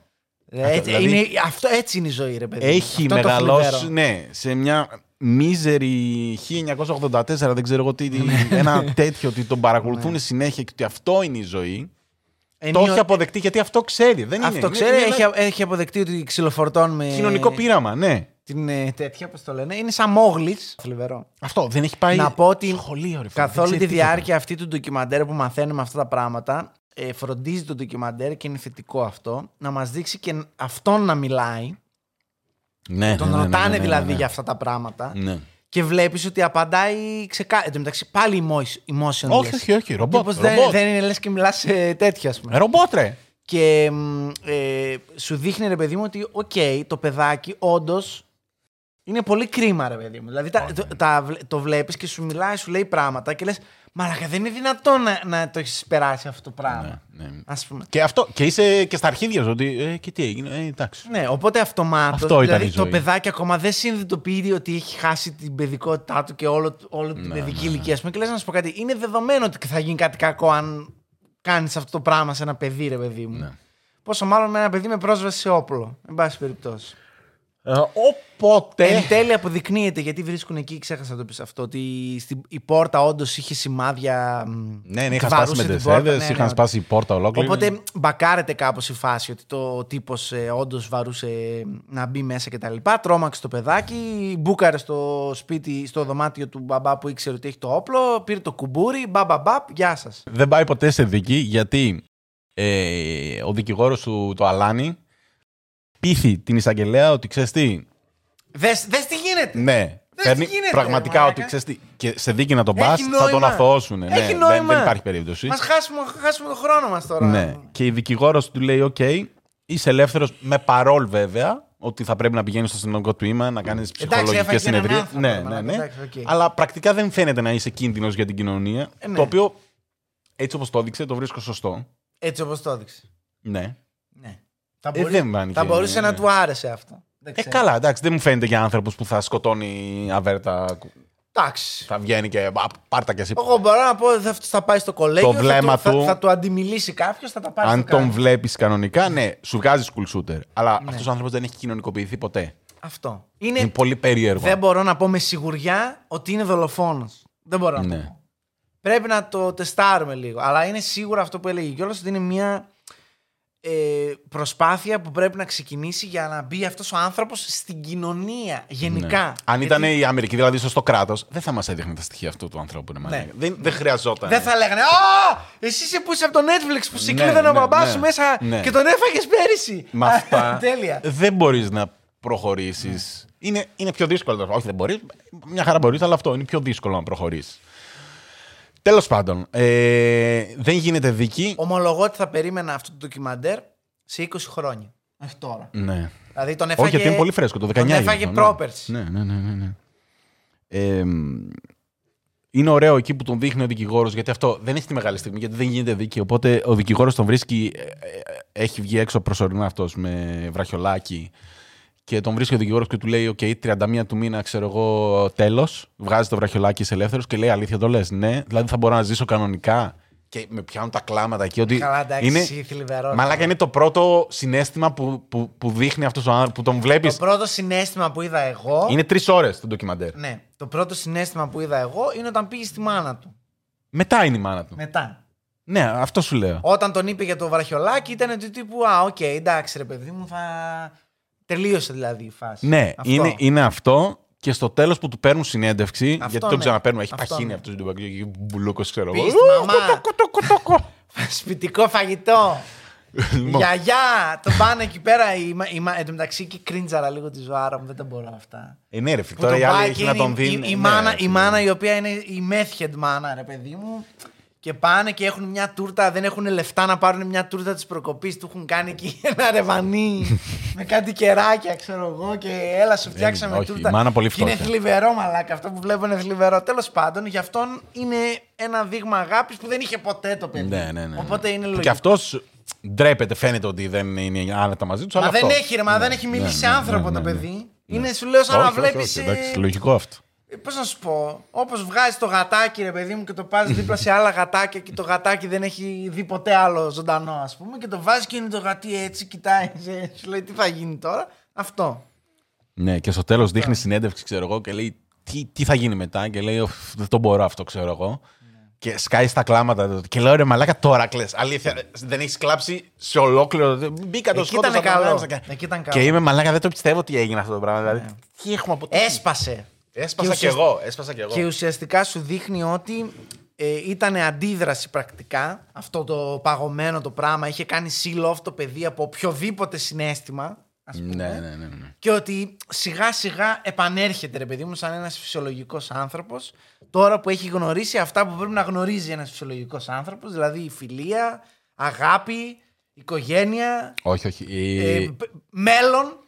[SPEAKER 2] Ε, έτσι,
[SPEAKER 1] δηλαδή-
[SPEAKER 2] είναι, αυτό, έτσι είναι η ζωή, ρε παιδί. μου.
[SPEAKER 1] Έχει
[SPEAKER 2] Αυτό είναι το
[SPEAKER 1] μεγαλώσει,
[SPEAKER 2] θλιβερό.
[SPEAKER 1] ναι, σε μια μίζερη 1984, δεν ξέρω εγώ τι,
[SPEAKER 2] Ναι.
[SPEAKER 1] ένα τέτοιο ότι τον παρακολουθούν συνέχεια και ότι αυτό είναι η ζωή.
[SPEAKER 2] Είναι
[SPEAKER 1] το έχει
[SPEAKER 2] ο-
[SPEAKER 1] αποδεκτεί γιατί αυτό ξέρει. Δεν
[SPEAKER 2] Αυτό
[SPEAKER 1] είναι.
[SPEAKER 2] ξέρει,
[SPEAKER 1] είναι
[SPEAKER 2] έχει,
[SPEAKER 1] ένα
[SPEAKER 2] έχει αποδεκτεί ότι ξυλοφορτώνουμε.
[SPEAKER 1] κοινωνικό πείραμα, ναι.
[SPEAKER 2] Την ε, τέτοια, πώς το λένε. Είναι σαν μόγλης. Θλιβερό.
[SPEAKER 1] Αυτό δεν έχει πάει
[SPEAKER 2] Να πω ότι
[SPEAKER 1] σχολείο, ρε φίλε,
[SPEAKER 2] καθ' όλη
[SPEAKER 1] δεν
[SPEAKER 2] τη
[SPEAKER 1] ξέρει τίποτα.
[SPEAKER 2] διάρκεια αυτή του ντοκιμαντέρ που μαθαίνουμε αυτά τα πράγματα, ε, φροντίζει το ντοκιμαντέρ και είναι θετικό αυτό, να μας δείξει και αυτόν να μιλάει.
[SPEAKER 1] Ναι,
[SPEAKER 2] Τον
[SPEAKER 1] ναι, ναι, ναι,
[SPEAKER 2] ρωτάνε
[SPEAKER 1] ναι, ναι,
[SPEAKER 2] δηλαδή
[SPEAKER 1] ναι.
[SPEAKER 2] για αυτά τα πράγματα.
[SPEAKER 1] Ναι.
[SPEAKER 2] Και βλέπεις ότι απαντάει ξεκάθαρα. Εν τω μεταξύ πάλι emotion- emotionless.
[SPEAKER 1] Όχι, όχι, όχι. Ρομπότ.
[SPEAKER 2] Τύπος δεν,
[SPEAKER 1] ρομπότ.
[SPEAKER 2] δεν είναι λες και μιλάς τέτοια, ας πούμε.
[SPEAKER 1] Ε, Ρομπότ, ρε.
[SPEAKER 2] Και μ, ε, σου δείχνει ρε παιδί μου ότι, οκ, το παιδάκι όντως Είναι πολύ κρίμα, ρε παιδί μου. Δηλαδή τα, το, τα, βλέ- το βλέπεις και σου μιλάει, σου λέει πράγματα και λες. Μαλάκα, δεν είναι δυνατόν να, να το έχεις περάσει αυτό το πράγμα.
[SPEAKER 1] Ναι, ναι.
[SPEAKER 2] Ας πούμε.
[SPEAKER 1] Και, αυτό, και είσαι και στα αρχίδια σου ότι. Ε, και τι έγινε, ε, εντάξει.
[SPEAKER 2] Ναι, οπότε αυτομάτως.
[SPEAKER 1] Αυτό ήταν
[SPEAKER 2] δηλαδή
[SPEAKER 1] η
[SPEAKER 2] το
[SPEAKER 1] ζωή.
[SPEAKER 2] παιδάκι ακόμα δεν συνειδητοποιεί ότι έχει χάσει την παιδικότητά του και όλο, όλη την
[SPEAKER 1] Ναι,
[SPEAKER 2] παιδική
[SPEAKER 1] ναι,
[SPEAKER 2] ηλικία. Α πούμε, και λες να σου πω κάτι. Είναι δεδομένο ότι θα γίνει κάτι κακό αν κάνεις αυτό το πράγμα σε ένα παιδί, ρε παιδί μου.
[SPEAKER 1] Ναι.
[SPEAKER 2] Πόσο μάλλον με ένα παιδί με πρόσβαση σε όπλο. Εν πάση περιπτώσει.
[SPEAKER 1] Ε, οπότε.
[SPEAKER 2] Εν τέλει αποδεικνύεται γιατί βρίσκουν εκεί, ξέχασα να το πεις αυτό, ότι στην, η πόρτα όντως είχε σημάδια. μ,
[SPEAKER 1] Ναι, ναι,
[SPEAKER 2] ότι
[SPEAKER 1] είχαν σπάσει
[SPEAKER 2] βαρούσε
[SPEAKER 1] με
[SPEAKER 2] την πόρτα.
[SPEAKER 1] τεσσέδε,
[SPEAKER 2] Ναι, ναι,
[SPEAKER 1] είχαν
[SPEAKER 2] ναι.
[SPEAKER 1] σπάσει η πόρτα ολόκληρη.
[SPEAKER 2] Οπότε μπακάρεται κάπως η φάση ότι το τύπος ε, όντως βαρούσε να μπει μέσα κτλ. Τρόμαξε το παιδάκι, μπούκαρε στο σπίτι, στο δωμάτιο του μπαμπά που ήξερε ότι έχει το όπλο, πήρε το κουμπούρι, μπαμπαμπαπ, γεια σας.
[SPEAKER 1] Δεν πάει ποτέ σε δίκη γιατί ε, ο δικηγόρος του, το Αλάνι, πείθει την εισαγγελέα ότι ξέρεις τι;
[SPEAKER 2] Δες τι γίνεται.
[SPEAKER 1] Ναι,
[SPEAKER 2] τι
[SPEAKER 1] παίρνει
[SPEAKER 2] γίνεται,
[SPEAKER 1] πραγματικά
[SPEAKER 2] ρε
[SPEAKER 1] ότι
[SPEAKER 2] μαλάκα.
[SPEAKER 1] ξέρεις τι; Και σε δίκη να τον
[SPEAKER 2] Έχει
[SPEAKER 1] πας, θα τον
[SPEAKER 2] νόημα.
[SPEAKER 1] αθωώσουν. Ναι,
[SPEAKER 2] Έχει
[SPEAKER 1] δεν,
[SPEAKER 2] νόημα.
[SPEAKER 1] δεν υπάρχει περίπτωση.
[SPEAKER 2] Μας χάσουμε, χάσουμε το χρόνο μας τώρα.
[SPEAKER 1] Ναι. Και η δικηγόρος του λέει: Οκ, είσαι ελεύθερος με parole βέβαια. Ότι θα πρέπει να πηγαίνεις στο αστυνομικό τμήμα να κάνεις ψυχολογικές
[SPEAKER 2] έφαγε και έναν
[SPEAKER 1] συνεδρίες.
[SPEAKER 2] άνθρωπο,
[SPEAKER 1] Ναι,
[SPEAKER 2] ρε
[SPEAKER 1] ναι,
[SPEAKER 2] μαλάκα,
[SPEAKER 1] ναι.
[SPEAKER 2] εντάξει, οκ.
[SPEAKER 1] Αλλά πρακτικά δεν φαίνεται να είσαι κίνδυνος για την κοινωνία.
[SPEAKER 2] Ε, ναι.
[SPEAKER 1] Το οποίο έτσι όπως το έδειξε, το βρίσκω σωστό.
[SPEAKER 2] Έτσι όπως το έδειξε.
[SPEAKER 1] Ναι.
[SPEAKER 2] Ναι. Θα,
[SPEAKER 1] Ε, δεν πάνε
[SPEAKER 2] θα
[SPEAKER 1] και-
[SPEAKER 2] μπορούσε να
[SPEAKER 1] ναι.
[SPEAKER 2] του άρεσε αυτό. Δεν
[SPEAKER 1] Ε,
[SPEAKER 2] ξέρω.
[SPEAKER 1] καλά, εντάξει, δεν μου φαίνεται για άνθρωπος που θα σκοτώνει αβέρτα.
[SPEAKER 2] Εντάξει.
[SPEAKER 1] Θα βγαίνει και. «Α, Πάρτα κι εσύ.
[SPEAKER 2] Εγώ μπορώ να πω ότι θα, θα πάει στο κολέγιο.
[SPEAKER 1] Το βλέμμα
[SPEAKER 2] θα,
[SPEAKER 1] του-
[SPEAKER 2] Θα, θα του αντιμιλήσει κάποιος, θα τα πάρει
[SPEAKER 1] Αν
[SPEAKER 2] στο
[SPEAKER 1] τον
[SPEAKER 2] κράνο.
[SPEAKER 1] βλέπεις κανονικά, ναι, σου βγάζει school shooter. Αλλά
[SPEAKER 2] Ναι.
[SPEAKER 1] αυτός ο άνθρωπος δεν έχει κοινωνικοποιηθεί ποτέ.
[SPEAKER 2] Αυτό. Είναι,
[SPEAKER 1] Είναι πολύ περίεργο.
[SPEAKER 2] δεν μπορώ να πω με σιγουριά ότι είναι δολοφόνος. Δεν μπορώ να το
[SPEAKER 1] Ναι.
[SPEAKER 2] πω. Πρέπει να το τεστάρουμε λίγο. Αλλά είναι σίγουρο αυτό που έλεγε κιόλας ότι είναι μια ε, προσπάθεια που πρέπει να ξεκινήσει για να μπει αυτός ο άνθρωπος στην κοινωνία γενικά.
[SPEAKER 1] Ναι. Αν
[SPEAKER 2] Γιατί
[SPEAKER 1] ήταν η Αμερική, δηλαδή στο κράτος, δεν θα μας έδειχνε τα στοιχεία αυτού του ανθρώπου. Ναι. μαλάκα. Δεν, δεν χρειαζόταν.
[SPEAKER 2] Δεν θα λέγανε Α! Εσύ είσαι που είσαι από το Netflix που σε
[SPEAKER 1] Ναι,
[SPEAKER 2] κλείδανε ο
[SPEAKER 1] ναι,
[SPEAKER 2] μπαμπάς
[SPEAKER 1] ναι.
[SPEAKER 2] σου μέσα
[SPEAKER 1] Ναι.
[SPEAKER 2] και τον έφαγες πέρυσι.
[SPEAKER 1] Με αυτά
[SPEAKER 2] Τέλεια.
[SPEAKER 1] δεν μπορείς να προχωρήσεις. Είναι, είναι πιο δύσκολο. Όχι, δεν μπορείς. Μια χαρά μπορείς, αλλά αυτό είναι πιο δύσκολο να προχωρήσεις. Τέλος πάντων, ε, δεν γίνεται δίκη.
[SPEAKER 2] Ομολογώ ότι θα περίμενα αυτό το ντοκιμαντέρ σε 20 χρόνια. Όχι τώρα.
[SPEAKER 1] Ναι.
[SPEAKER 2] Δηλαδή τον έφαγε.
[SPEAKER 1] Όχι, γιατί είναι πολύ φρέσκο. Το 19
[SPEAKER 2] Τον
[SPEAKER 1] έγινε
[SPEAKER 2] έφαγε
[SPEAKER 1] αυτό,
[SPEAKER 2] πρόπερση.
[SPEAKER 1] Ναι, ναι, ναι. ναι, ναι. Ε, είναι ωραίο εκεί που τον δείχνει ο δικηγόρος, γιατί αυτό δεν έχει τη μεγάλη στιγμή, γιατί δεν γίνεται δίκη. Οπότε ο δικηγόρος τον βρίσκει, ε, ε, έχει βγει έξω προσωρινά αυτός με βραχιολάκι και τον βρίσκει ο δικηγόρος και του λέει: Οκ, 31 του μήνα, ξέρω εγώ, τέλος. Βγάζει το βραχιολάκι, είσαι ελεύθερος και λέει: Αλήθεια το λες. Ναι, δηλαδή θα μπορώ να ζήσω κανονικά. Και με πιάνουν τα κλάματα εκεί. Ότι
[SPEAKER 2] Καλά, εντάξει,
[SPEAKER 1] είναι,
[SPEAKER 2] εσύ θλιβερός.
[SPEAKER 1] Μαλάκα είναι το πρώτο συναίσθημα που, που, που δείχνει αυτός ο άνθρωπος, που τον βλέπεις.
[SPEAKER 2] Το πρώτο συναίσθημα που είδα εγώ.
[SPEAKER 1] Είναι τρεις ώρες το ντοκιμαντέρ.
[SPEAKER 2] Ναι. Το πρώτο συναίσθημα που είδα εγώ είναι όταν πήγε στη μάνα του.
[SPEAKER 1] Μετά είναι η μάνα του.
[SPEAKER 2] Μετά.
[SPEAKER 1] Ναι, αυτό σου λέω.
[SPEAKER 2] Όταν τον είπε για το βραχιολάκι ήταν του τύπου Α, οκ, εντάξει ρε παιδί μου, θα. Τελείωσε δηλαδή η φάση.
[SPEAKER 1] Ναι,
[SPEAKER 2] Αυτό.
[SPEAKER 1] είναι, είναι αυτό. Και στο τέλος που του παίρνουν συνέντευξη,
[SPEAKER 2] Αυτό
[SPEAKER 1] γιατί τον
[SPEAKER 2] ναι.
[SPEAKER 1] ξαναπαίρνουν, έχει
[SPEAKER 2] Αυτό
[SPEAKER 1] παχύνει
[SPEAKER 2] ναι.
[SPEAKER 1] αυτός το μπουλούκος, ξέρω εγώ.
[SPEAKER 2] Πει στη μαμά. Σπιτικό φαγητό.
[SPEAKER 1] Λοιπόν.
[SPEAKER 2] Γιαγιά, τον πάνε εκεί πέρα. Η, μα- η, μα- εν τω μεταξύ και κρίντζαρα λίγο τη ζωάρα μου, δεν τα μπορώ αυτά.
[SPEAKER 1] Ε, ναι, ρε φίλε,
[SPEAKER 2] Που
[SPEAKER 1] τώρα
[SPEAKER 2] τον
[SPEAKER 1] η άλλη
[SPEAKER 2] πάει
[SPEAKER 1] έχει
[SPEAKER 2] και
[SPEAKER 1] να
[SPEAKER 2] είναι
[SPEAKER 1] τον
[SPEAKER 2] η-
[SPEAKER 1] δει.
[SPEAKER 2] Η, η
[SPEAKER 1] ναι,
[SPEAKER 2] μάνα,
[SPEAKER 1] ρε
[SPEAKER 2] η
[SPEAKER 1] φίλε.
[SPEAKER 2] μάνα η οποία είναι η meth head μάνα, ρε παιδί μου. Και πάνε και έχουν μια τούρτα, δεν έχουν λεφτά να πάρουν μια τούρτα της προκοπής. Του έχουν κάνει εκεί ένα ρεβανί με κάτι κεράκια, ξέρω εγώ. Και έλα σου φτιάξαμε
[SPEAKER 1] όχι,
[SPEAKER 2] τούρτα.
[SPEAKER 1] η μάνα πολύ
[SPEAKER 2] Και είναι
[SPEAKER 1] φτώχεια.
[SPEAKER 2] θλιβερό, μαλάκα. Αυτό που βλέπω είναι θλιβερό. Τέλος πάντων, γι' αυτόν είναι ένα δείγμα αγάπης που δεν είχε ποτέ το παιδί.
[SPEAKER 1] Ναι, ναι, ναι.
[SPEAKER 2] Οπότε είναι
[SPEAKER 1] Που
[SPEAKER 2] λογικό.
[SPEAKER 1] Και αυτός ντρέπεται, φαίνεται ότι δεν είναι άνετα μαζί τους.
[SPEAKER 2] Μα δεν έχει, ρε, μα δεν έχει μιλήσει σε άνθρωπο το παιδί. Είναι, σου λέω, σαν να βλέπεις.
[SPEAKER 1] Εντάξει, λογικό αυτό.
[SPEAKER 2] Πώς να σου πω, όπως βγάζεις το γατάκι, ρε παιδί μου, και το πα δίπλα σε άλλα γατάκια και το γατάκι δεν έχει δει ποτέ άλλο ζωντανό, ας πούμε, και το βάζεις και είναι το γατί έτσι, κοιτάει, σε- σου λέει τι θα γίνει τώρα; Αυτό.
[SPEAKER 1] Ναι, και στο τέλος δείχνει συνέντευξη, ξέρω εγώ, και λέει τι, τι θα γίνει μετά; Και λέει, «Οφ, δεν το μπορώ αυτό, ξέρω εγώ. Και σκάει στα κλάματα. Και λέω, ρε Μαλάκα, τώρα κλε. Αλήθεια, δεν έχεις κλάψει σε ολόκληρο. Μπήκα το
[SPEAKER 2] Εκεί
[SPEAKER 1] σκότωσα
[SPEAKER 2] ήταν
[SPEAKER 1] τον
[SPEAKER 2] καλό.
[SPEAKER 1] γάμισα και-
[SPEAKER 2] Εκεί ήταν καλό. Ναι.
[SPEAKER 1] Και είμαι Μαλάκα, δεν το πιστεύω ότι έγινε αυτό το πράγμα. Δηλαδή, τι έχουμε από
[SPEAKER 2] Έσπασε.
[SPEAKER 1] Έσπασα
[SPEAKER 2] Και
[SPEAKER 1] κι εγώ. Έσπασα κι εγώ.
[SPEAKER 2] Και ουσιαστικά σου δείχνει ότι ε, ήταν αντίδραση πρακτικά αυτό το παγωμένο το πράγμα. Είχε κάνει seal off το παιδί από οποιοδήποτε συνέστημα. Ας πούμε.
[SPEAKER 1] Ναι, ναι, ναι. ναι.
[SPEAKER 2] Και ότι σιγά σιγά επανέρχεται ρε παιδί μου σαν ένας φυσιολογικός άνθρωπος τώρα που έχει γνωρίσει αυτά που πρέπει να γνωρίζει ένας φυσιολογικός άνθρωπος δηλαδή η φιλία, αγάπη, οικογένεια,
[SPEAKER 1] Όχι, όχι. Η-
[SPEAKER 2] ε, π- μέλλον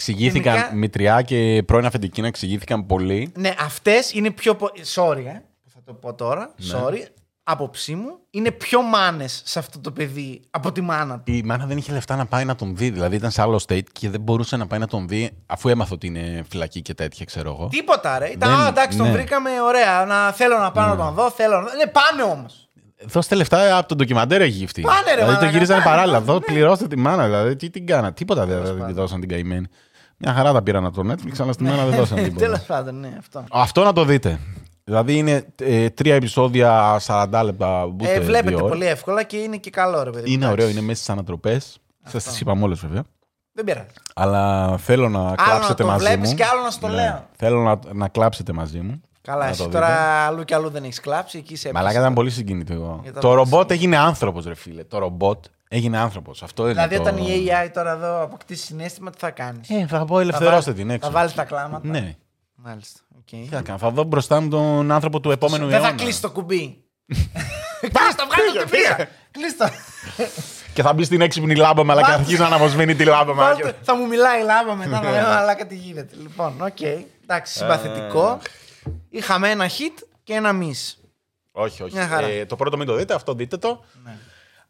[SPEAKER 1] Εξηγήθηκαν,
[SPEAKER 2] Γενικά-
[SPEAKER 1] μητριά και πρώην αφεντική να εξηγήθηκαν πολύ.
[SPEAKER 2] Ναι, αυτές είναι πιο. πο- Sorry, ε, που θα το πω τώρα.
[SPEAKER 1] Ναι.
[SPEAKER 2] Sorry. Άποψή μου είναι πιο μάνες σε αυτό το παιδί από τη μάνα του.
[SPEAKER 1] Η μάνα δεν είχε λεφτά να πάει να τον δει. Δηλαδή ήταν σε άλλο state και δεν μπορούσε να πάει να τον δει αφού έμαθε ότι είναι φυλακή και τέτοια, ξέρω εγώ.
[SPEAKER 2] Τίποτα, ρε. Ήταν,
[SPEAKER 1] Δεν-
[SPEAKER 2] α, εντάξει, τον
[SPEAKER 1] ναι.
[SPEAKER 2] βρήκαμε, ωραία. Να, θέλω να πάω να τον δω, θέλω να. Ναι, πάμε όμως.
[SPEAKER 1] Δώστε λεφτά από τον ντοκιμαντέρ έχει γυφτεί.
[SPEAKER 2] Πάνε, ρε,
[SPEAKER 1] Δηλαδή το
[SPEAKER 2] μαλάκα,
[SPEAKER 1] γύριζαν
[SPEAKER 2] πάνε,
[SPEAKER 1] παράλληλα.
[SPEAKER 2] πάνε,
[SPEAKER 1] Δώ, πληρώστε τη μάνα. Δηλαδή τι την κάνα. Τίποτα δεν δεν τη δώσαν την καημένη. Μια χαρά τα πήραν από το Netflix, αλλά στη μάνα δεν δώσαν
[SPEAKER 2] Τέλος
[SPEAKER 1] τίποτα.
[SPEAKER 2] πάντων, ναι, αυτό.
[SPEAKER 1] Αυτό να το δείτε. Δηλαδή είναι ε, τρία επεισόδια 40 λεπτά. Ούτε
[SPEAKER 2] Ε, βλέπετε
[SPEAKER 1] δύο ώρες.
[SPEAKER 2] πολύ εύκολα και είναι και καλό, ρε παιδί.
[SPEAKER 1] Είναι
[SPEAKER 2] εντάξει.
[SPEAKER 1] ωραίο, είναι μέσα στις ανατροπές. Σας τις είπαμε όλες βέβαια.
[SPEAKER 2] Δεν πειράζει.
[SPEAKER 1] Αλλά θέλω να
[SPEAKER 2] Άλλο να
[SPEAKER 1] κλάψετε
[SPEAKER 2] το
[SPEAKER 1] μαζί
[SPEAKER 2] βλέπεις
[SPEAKER 1] μου.
[SPEAKER 2] και άλλο να στο
[SPEAKER 1] Ναι.
[SPEAKER 2] λέω.
[SPEAKER 1] Θέλω να, να κλάψετε μαζί μου.
[SPEAKER 2] Καλά,
[SPEAKER 1] Να
[SPEAKER 2] εσύ
[SPEAKER 1] το
[SPEAKER 2] τώρα
[SPEAKER 1] δείτε.
[SPEAKER 2] αλλού και αλλού δεν έχεις κλάψει. Εκεί σε
[SPEAKER 1] Μαλάκα
[SPEAKER 2] έπιασες.
[SPEAKER 1] ήταν πολύ συγκινητικό.
[SPEAKER 2] Για τα
[SPEAKER 1] Το
[SPEAKER 2] βάση.
[SPEAKER 1] ρομπότ έγινε άνθρωπος, ρε φίλε. Το ρομπότ έγινε άνθρωπος. Αυτό είναι.
[SPEAKER 2] Δηλαδή,
[SPEAKER 1] το...
[SPEAKER 2] όταν η AI τώρα εδώ αποκτήσει συναίσθημα, τι θα κάνεις;
[SPEAKER 1] Ε, θα πω ελευθερώστε την
[SPEAKER 2] Θα
[SPEAKER 1] έξω.
[SPEAKER 2] βάλει τα κλάματα;
[SPEAKER 1] Ναι.
[SPEAKER 2] Μάλιστα. οκ.
[SPEAKER 1] Τι θα κάνω, θα δω μπροστά μου τον άνθρωπο του επόμενου
[SPEAKER 2] Δεν θα
[SPEAKER 1] αιώνα.
[SPEAKER 2] κλείσει το κουμπί. Κλείσει το, βγάλει το κουμπί. Κλείσει το.
[SPEAKER 1] Και θα μπει στην έξυπνη λάμπα, αλλά και θα
[SPEAKER 2] Βάλτε-
[SPEAKER 1] αρχίσει να αναβοσβήνει τη λάμπα.
[SPEAKER 2] Βάλτε-
[SPEAKER 1] μαλάκα.
[SPEAKER 2] Θα μου μιλάει η λάμπα μετά
[SPEAKER 1] Ναι.
[SPEAKER 2] να λέω αλλά τι γίνεται. Λοιπόν, οκ. Εντάξει, συμπαθητικό. Είχαμε ένα hit και ένα miss.
[SPEAKER 1] Όχι, όχι.
[SPEAKER 2] Μια χαρά.
[SPEAKER 1] Ε, το πρώτο μην το δείτε, αυτό δείτε το.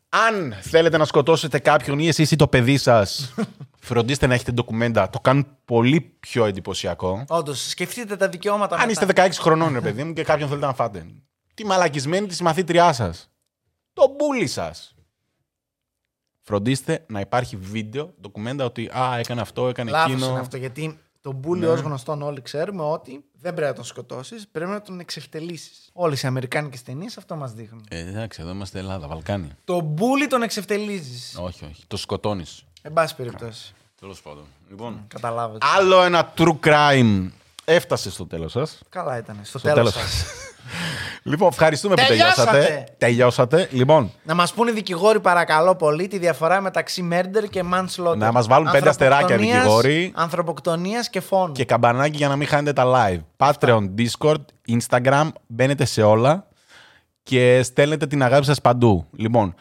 [SPEAKER 1] Αν θέλετε να σκοτώσετε κάποιον ή εσείς ή το παιδί σας, φροντίστε να έχετε ντοκουμέντα. Το κάνουν πολύ πιο εντυπωσιακό.
[SPEAKER 2] Όντως, σκεφτείτε τα δικαιώματα
[SPEAKER 1] Αν
[SPEAKER 2] μετά.
[SPEAKER 1] είστε 16 χρονών, ρε παιδί μου, και κάποιον θέλετε να φάτε. Τη μαλακισμένη τη μαθήτριά σας. Το μπούλι σας. Φροντίστε να υπάρχει βίντεο, ντοκουμέντα ότι Α, έκανε αυτό, έκανε
[SPEAKER 2] Λάθος
[SPEAKER 1] εκείνο.
[SPEAKER 2] είναι αυτό γιατί το μπούλι
[SPEAKER 1] Ναι.
[SPEAKER 2] ως γνωστόν όλοι ξέρουμε ότι δεν πρέπει να τον σκοτώσεις, πρέπει να τον εξευτελίσεις. Όλες οι αμερικάνικες ταινίες αυτό μας δείχνουν.
[SPEAKER 1] Ε, εντάξει, εδώ είμαστε Ελλάδα, Βαλκάνια.
[SPEAKER 2] Το μπούλι τον εξευτελίζεις.
[SPEAKER 1] Όχι, όχι. Το σκοτώνεις.
[SPEAKER 2] Εν πάση περιπτώσει.
[SPEAKER 1] Τέλος πάντων. Λοιπόν.
[SPEAKER 2] Καταλάβετε.
[SPEAKER 1] Άλλο ένα true crime έφτασε στο τέλος σας.
[SPEAKER 2] Καλά ήταν. Στο,
[SPEAKER 1] Στο
[SPEAKER 2] τέλος
[SPEAKER 1] τέλος.
[SPEAKER 2] σας.
[SPEAKER 1] Λοιπόν, ευχαριστούμε που
[SPEAKER 2] Τελειώσατε.
[SPEAKER 1] τελειώσατε. Τελειώσατε. Λοιπόν,
[SPEAKER 2] να μας πούνε οι δικηγόροι παρακαλώ πολύ τη διαφορά μεταξύ murder και manslaughter.
[SPEAKER 1] Να μας βάλουν πέντε αστεράκια
[SPEAKER 2] Ανθρωποκτονίας-
[SPEAKER 1] δικηγόροι.
[SPEAKER 2] Ανθρωποκτονίας και φόνου.
[SPEAKER 1] και καμπανάκι για να μην χάνετε τα live. Patreon, Discord, Instagram, μπαίνετε σε όλα και στέλνετε την αγάπη σας παντού. Λοιπόν,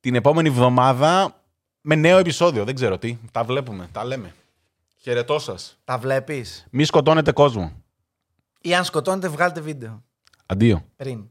[SPEAKER 1] την επόμενη εβδομάδα με νέο επεισόδιο. Δεν ξέρω τι. Τα βλέπουμε, τα λέμε. Χαιρετώ σας.
[SPEAKER 2] Τα βλέπεις;
[SPEAKER 1] Μη σκοτώνετε κόσμο.
[SPEAKER 2] Ή αν σκοτώνετε βγάλτε βίντεο.
[SPEAKER 1] Αντίο.
[SPEAKER 2] Πριν.